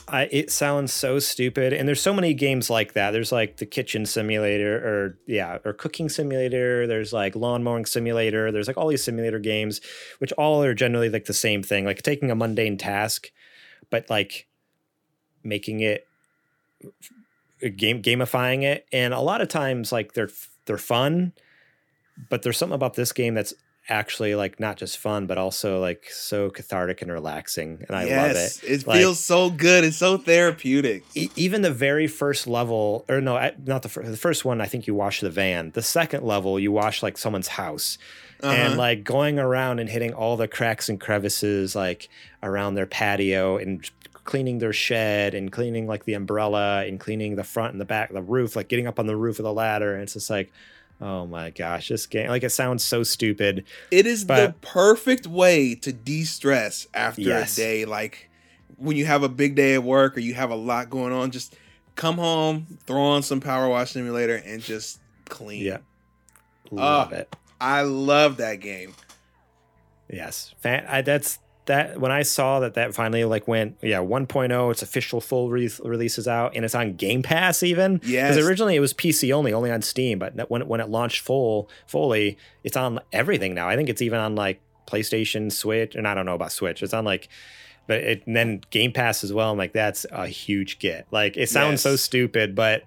I, it sounds so stupid and there's so many games like that. There's like the kitchen simulator or yeah or cooking simulator. There's like lawn mowing simulator. There's like all these simulator games which all are generally like the same thing like taking a mundane task but like making it uh, game gamifying it. And a lot of times like they're they're fun but there's something about this game that's actually like not just fun but also like so cathartic and relaxing and i love it It Like- feels so good. It's so therapeutic. E- even the very first level or no I- not the first the first one i think you wash the van the second level you wash like someone's house and Uh-huh. like going around and hitting all the cracks and crevices like around their patio and cleaning their shed and cleaning like the umbrella and cleaning the front and the back of the roof like getting up on the roof of the ladder and it's just like oh my gosh this game like it sounds so stupid It is the perfect way to de-stress after Yes. a day like when you have a big day at work or you have a lot going on just come home, throw on some Power Wash Simulator and just clean. yeah love Ah. it I love that game. Yes, Fan- I, that's that. When I saw that that finally like went, yeah, 1.0, its official full re- release is out, and it's on Game Pass even. yeah because originally it was PC only, only on Steam, but when it- when it launched full fully, it's on everything now. I think it's even on like PlayStation, Switch, and I don't know about Switch. It's on like. But it, and then Game Pass as well. I'm like, that's a huge get. Like, it sounds so stupid, but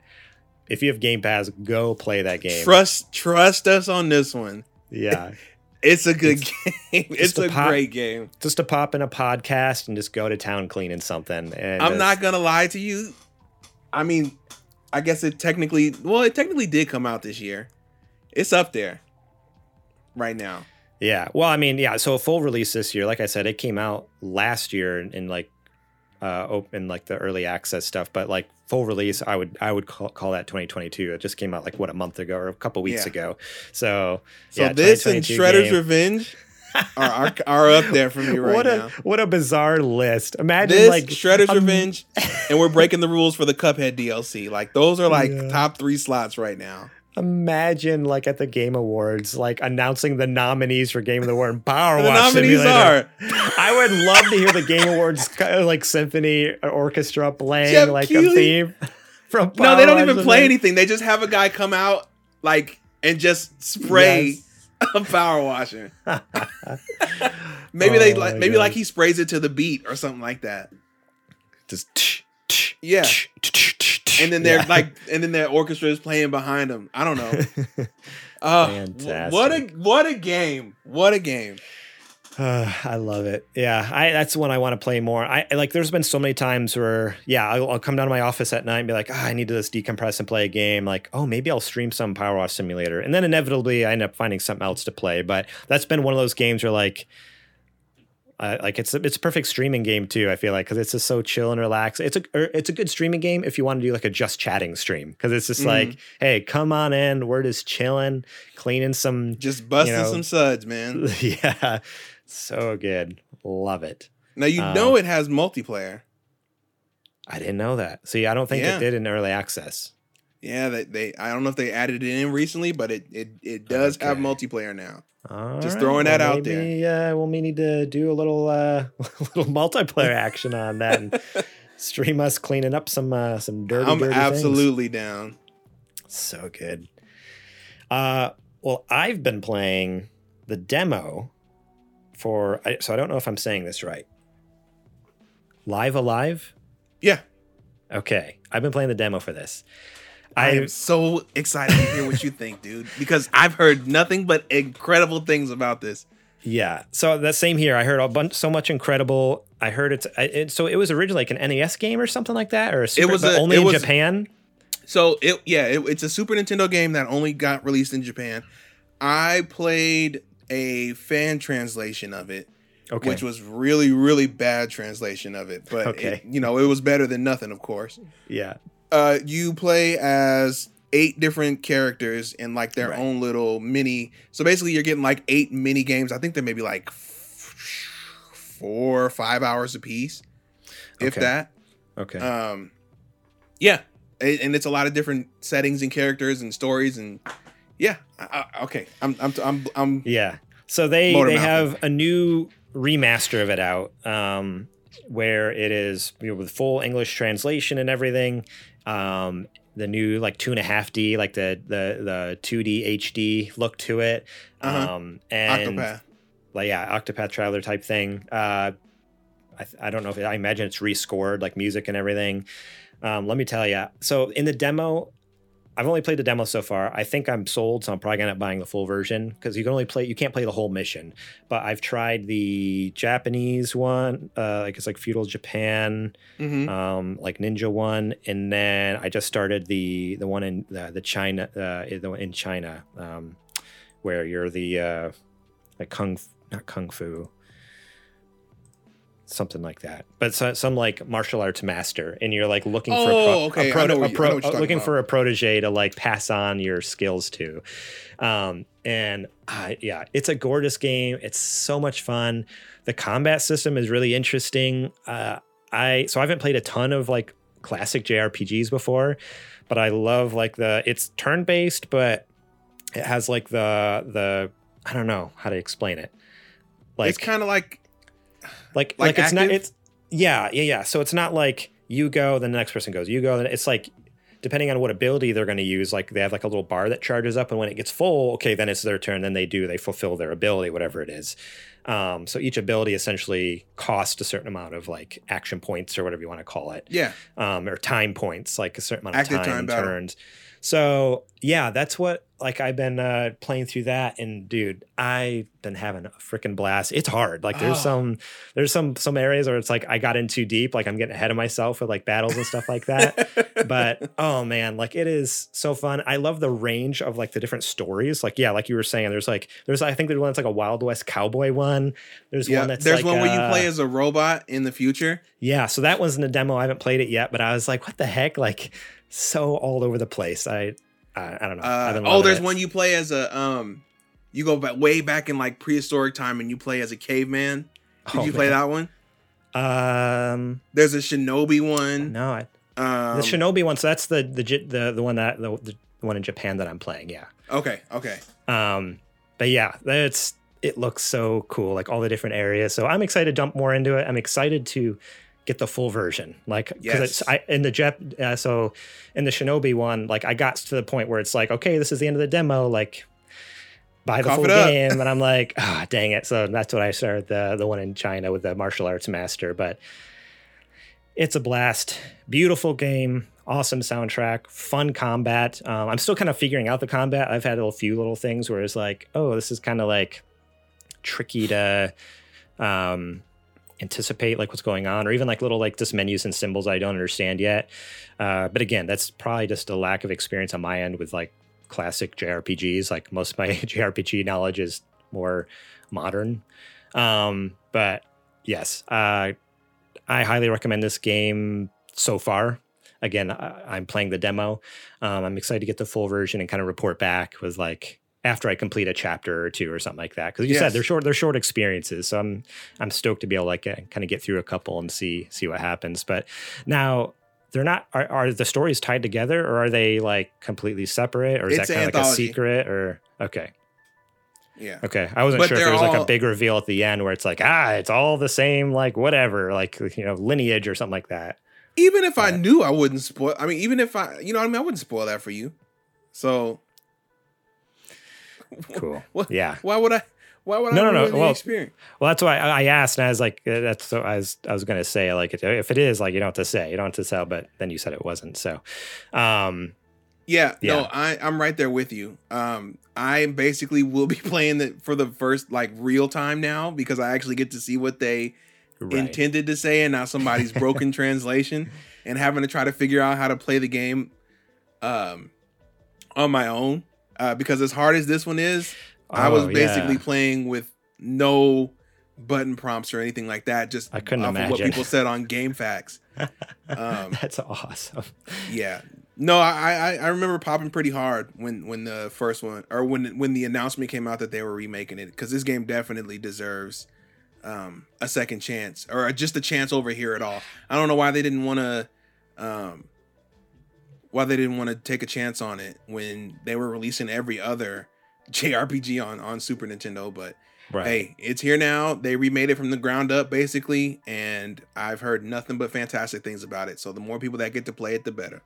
if you have Game Pass, go play that game. Trust trust us on this one. yeah. It's a good game. It's a pop- great game. just to pop in a podcast and just go to town cleaning something. And I'm just- not gonna lie to you. I mean, I guess it technically well, it technically did come out this year. It's up there right now. Yeah. Well, I mean, yeah. So a full release this year, like I said, it came out last year in, in like uh open like the early access stuff, but like full release, I would I would call, call that 2022. It just came out like what a month ago or a couple weeks Yeah. ago. So So yeah, this and Shredder's game. Revenge are, are are up there for me right what now. a what a bizarre list. Imagine This like Shredder's um, Revenge, and we're breaking the rules for the Cuphead DLC. Like those are like Yeah. top three slots right now. Imagine like at the Game Awards, like announcing the nominees for Game of the Award and Power The nominees Simulator. are I would love to hear the Game Awards like symphony orchestra playing Jeff like a theme from. no, they don't Wash even play anything. They just have a guy come out like and just spray Yes. a power washing. maybe they Oh like maybe God. like he sprays it to the beat or something like that. Just tsh, tsh, Yeah. tsh. And then they're Yeah. like and then their orchestra is playing behind them. I don't know. Oh, Fantastic. what a what a game. What a game. Uh, I love it. Yeah, I that's one I want to play more. I like. There's been so many times where, yeah, I'll, I'll come down to my office at night and be like, ah, I need to just decompress and play a game. Like, oh, maybe I'll stream some Power Wash Simulator, and then inevitably I end up finding something else to play. But that's been one of those games where like. I like it's a, it's a perfect streaming game too. I feel like because it's just so chill and relaxed. It's a er, it's a good streaming game if you want to do like a just chatting stream because it's just Mhm. like, hey, come on in. We're just chilling, cleaning some. Just busting know, some suds, man. yeah, so good. Love it. Now you Um, know it has multiplayer. I didn't know that. See, I don't think Yeah. it did in early access. Yeah, they, they I don't know if they added it in recently, but it it, it does have multiplayer now. All Just throwing that out there. maybe, Uh, we'll need to do a little uh, little multiplayer action on that and stream us cleaning up some uh, some dirty. I'm dirty things. absolutely down. so good. Uh, well, I've been playing the demo for. So I don't know if I'm saying this right. Live A Live. Yeah. Okay, I've been playing the demo for this. I am so excited to hear what you think, dude, because I've heard nothing but incredible things about this. Yeah. So that same here. I heard a bunch, so much incredible. I heard it's I- it, so it was originally like an NES game or something like that, or a Super, was a- only it in was- Japan. So it yeah, it, it's a Super Nintendo game that only got released in Japan. I played a fan translation of it, Okay. which was really really bad translation of it, but Okay. it- you know it was better than nothing, of course. yeah. Uh you play as eight different characters in like their Right. own little mini so basically you're getting like eight mini games i think they're maybe like f- four or five hours a piece if Okay. that Okay. um yeah A- and it's a lot of different settings and characters and stories and yeah I, I, okay i'm i'm i'm, I'm yeah. So they they have a new remaster of it out, um, where it is you know, with full English translation and everything. Um, the new like two and a half D, like the the the two D HD look to it. Uh-huh. Um, and octopath like yeah, Octopath Traveler type thing. Uh, I, I don't know if it, I imagine it's rescored like music and everything. Um, let me tell you. So in the demo, I've only played the demo so far. I think I'm sold, so I'm probably gonna end up buying the full version because you can only play you can't play the whole mission. But I've tried the Japanese one, uh, like it's like feudal Japan, hmm um, like Ninja one, and then I just started the the one in the, the China, uh, the one in China, um, where you're the uh, like kung not kung fu, something like that. But so, some like martial arts master, and you're like looking for a, pro, Oh, okay. a, proto- what a pro- I know what you're talking looking about. for a protege to like pass on your skills to. Um, and uh, yeah, it's a gorgeous game. It's so much fun. The combat system is really interesting. Uh, I so I haven't played a ton of like classic JRPGs before, but I love like the it's turn based, but it has like the the I don't know how to explain it. Like it's kind of like like like like, it's not it's yeah yeah yeah. So it's not like you go, then the next person goes. You go, then it's like depending on what ability they're going to use. Like they have like a little bar that charges up, and when it gets full, okay, then it's their turn. Then they do they fulfill their ability, whatever it is. Um, so each ability essentially costs a certain amount of like action points or whatever you want to call it yeah. um, or time points, like a certain amount Active of time, time battle. So yeah, that's what like I've been uh, playing through that, and dude, I've been having a freaking blast. It's hard. Like there's Oh. some there's some some areas where it's like I got in too deep, like I'm getting ahead of myself with like battles and stuff like that. but oh man, like it is so fun. I love the range of like the different stories. Like yeah, like you were saying, there's like there's I think there's one that's like a Wild West cowboy one. There's yeah, one that's there's like, one where you uh, play as a robot in the future. yeah, so that one's in the demo. I haven't played it yet, but I was like, what the heck? Like so all over the place. I I, I don't know. Uh, oh, there's it. one you play as a um. You go back way back in like prehistoric time, and you play as a caveman. Did Oh, you play that one? Um There's a shinobi one. no, I, Um, the Shinobi one. So that's the the the the one that the, the one in Japan that I'm playing. Yeah. okay, okay. Um, but yeah, that's it looks so cool, like all the different areas. So I'm excited to dump more into it. I'm excited to get the full version, like because it's I in the Jep. Uh, so in the Shinobi one, like I got to the point where it's like, okay, this is the end of the demo, like. Buy the Cough full game, and I'm like, ah, dang it. So that's what I started the the one in China with the martial arts master. But it's a blast, beautiful game, awesome soundtrack, fun combat. Um, I'm still kind of figuring out the combat. I've had a few little things where it's like, oh, this is kind of like tricky to um, anticipate like what's going on, or even like little like just menus and symbols I don't understand yet. Uh, but again, that's probably just a lack of experience on my end with like classic JRPGs. Like most of my JRPG knowledge is more modern. Um, but yes, uh, I highly recommend this game so far. Again, I, I'm playing the demo. Um, I'm excited to get the full version and kind of report back with like after I complete a chapter or two or something like that. Because you Yes. said they're short, they're short experiences. So I'm I'm stoked to be able to like kind of get through a couple and see see what happens. But now they're not are, are the stories tied together or are they like completely separate or is It's that kind of like a secret or okay Yeah. okay i wasn't But sure if there was like a big reveal at the end where it's like ah it's all the same like whatever like you know lineage or something like that Even if I knew, I wouldn't spoil. I mean, even if I, you know, what I mean, I wouldn't spoil that for you. So cool What- yeah why would I? Why would No, I no, no, well- experience? well that's why i asked and i was like uh, that's so i was i was gonna say like if it is like you don't have to say you don't have to sell but then you said it wasn't so um Yeah, yeah, no, I I'm right there with you. Um, I basically will be playing it for the first like real time now because I actually get to see what they right. intended to say and not somebody's broken translation and having to try to figure out how to play the game um on my own. Uh, because as hard as this one is, I was Oh, basically yeah. playing with no button prompts or anything like that. Just I couldn't off of what people said on GameFAQs. Um, that's awesome yeah. No, I, I I remember popping pretty hard when when the first one or when when the announcement came out that they were remaking it because this game definitely deserves um, a second chance or just a chance over here at all. I don't know why they didn't want to um, why they didn't want to take a chance on it when they were releasing every other JRPG on on Super Nintendo, but right hey, it's here now. They remade it from the ground up basically, and I've heard nothing but fantastic things about it. So the more people that get to play it, the better.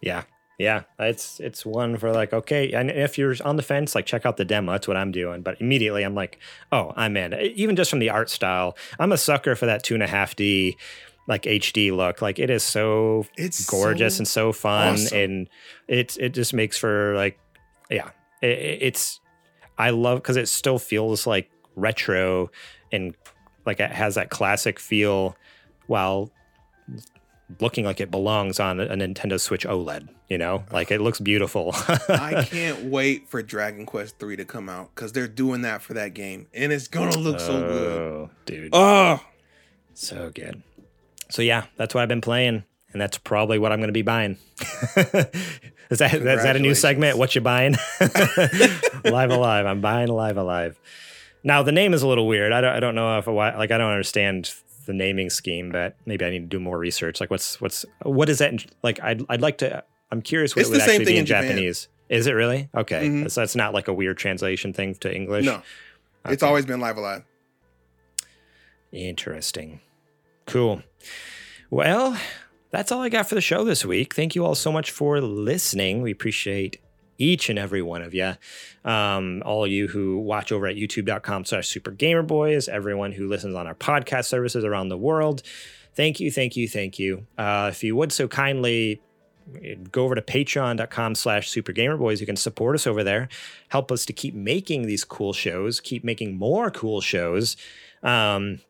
Yeah. Yeah, it's it's one for like okay, and if you're on the fence, like check out the demo. That's what I'm doing. But immediately I'm like, oh, I'm in. Even just from the art style, I'm a sucker for that two and a half D, like HD look. Like it is so It's gorgeous so and so fun, awesome. and it it just makes for like, yeah, it, it's I love because it still feels like retro and like it has that classic feel while looking like it belongs on a Nintendo Switch OLED. You know, like it looks beautiful. I can't wait for Dragon Quest 3 to come out because they're doing that for that game. And it's gonna look so good. Oh, dude, Oh, so good. So yeah, that's what I've been playing, and that's probably what I'm going to be buying. is that is that a new segment? What you buying? live a live. I'm buying live a live. Now the name is a little weird. I don't. I don't know if why. Like I don't understand the naming scheme, but maybe I need to do more research. Like what's what's what is that? in- Like I'd I'd like to. I'm curious what It's it would the same actually thing be in, Japan. Japanese. Is it really? Okay, Mhm. so it's not like a weird translation thing to English. no. It's always been Live A Live. Interesting. Cool. Well, that's all I got for the show this week. Thank you all so much for listening. We appreciate each and every one of you. Um, all of you who watch over at youtube.com slash super gamer boys, everyone who listens on our podcast services around the world. Thank you, thank you, thank you. Uh, if you would so kindly go over to patreon.com slash super gamer boys you can support us over there help us to keep making these cool shows keep making more cool shows um,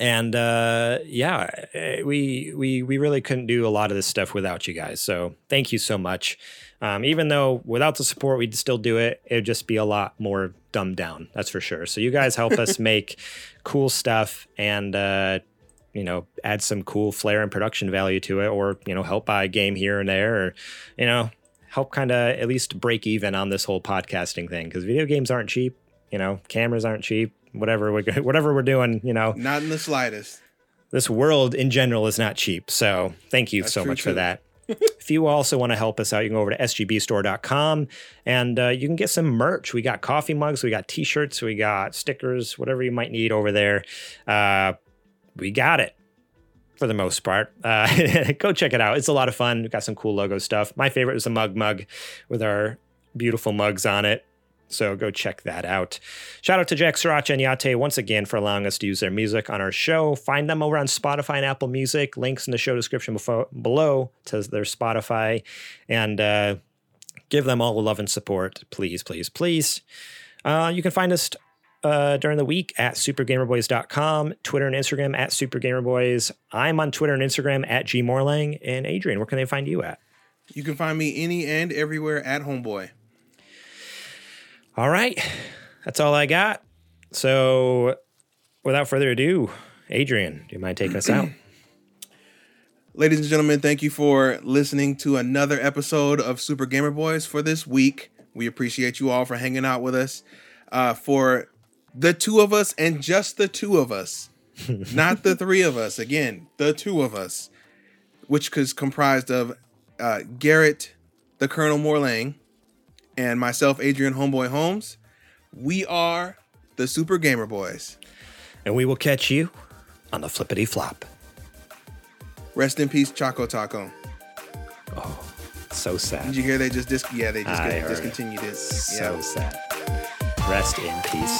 and uh, yeah, eh, we we we really couldn't do a lot of this stuff without you guys. So thank you so much. Um, even though without the support we'd still do it, it'd just be a lot more dumbed down. That's for sure. So you guys help us make cool stuff and uh, you know add some cool flair and production value to it, or you know help buy a game here and there, or you know help kind of at least break even on this whole podcasting thing because video games aren't cheap. You know, cameras aren't cheap. Whatever we whatever we're doing, you know, Not in the slightest. this world in general is not cheap. So thank you That's so much for that. if you also want to help us out, you can go over to sgbstore.com and uh, you can get some merch. We got coffee mugs, we got t-shirts, we got stickers, whatever you might need over there. Uh, we got it for the most part. Uh, go check it out. It's a lot of fun. We've got some cool logo stuff. My favorite is the mug mug with our beautiful mugs on it. So go check that out. Shout out to Jack Sriracha and Yate once again for allowing us to use their music on our show. Find them over on Spotify and Apple Music. Links in the show description befo- below to their Spotify. And uh, give them all the love and support, please, please, please. Uh, you can find us uh, during the week at supergamerboys.com, Twitter and Instagram at supergamerboys. I'm on Twitter and Instagram at gmorlang. And Adrian, where can they find you at? You can find me any and everywhere at Homeboy. All right. That's all I got. So without further ado, Adrian, do you mind taking us out? Ladies and gentlemen, thank you for listening to another episode of Super Gamer Boys for this week. We appreciate you all for hanging out with us. Uh, for the two of us and just the two of us, not the three of us. Again, the two of us, which is comprised of uh, Garrett, the Colonel Morlang, and myself, Adrian Homeboy Holmes. We are the Super Gamer Boys. and we will catch you on the flippity flop. Rest in peace, Choco Taco. Oh, so sad. Did you hear they just dis- yeah they just I heard it. discontinued it. So Yeah. sad. Rest in peace.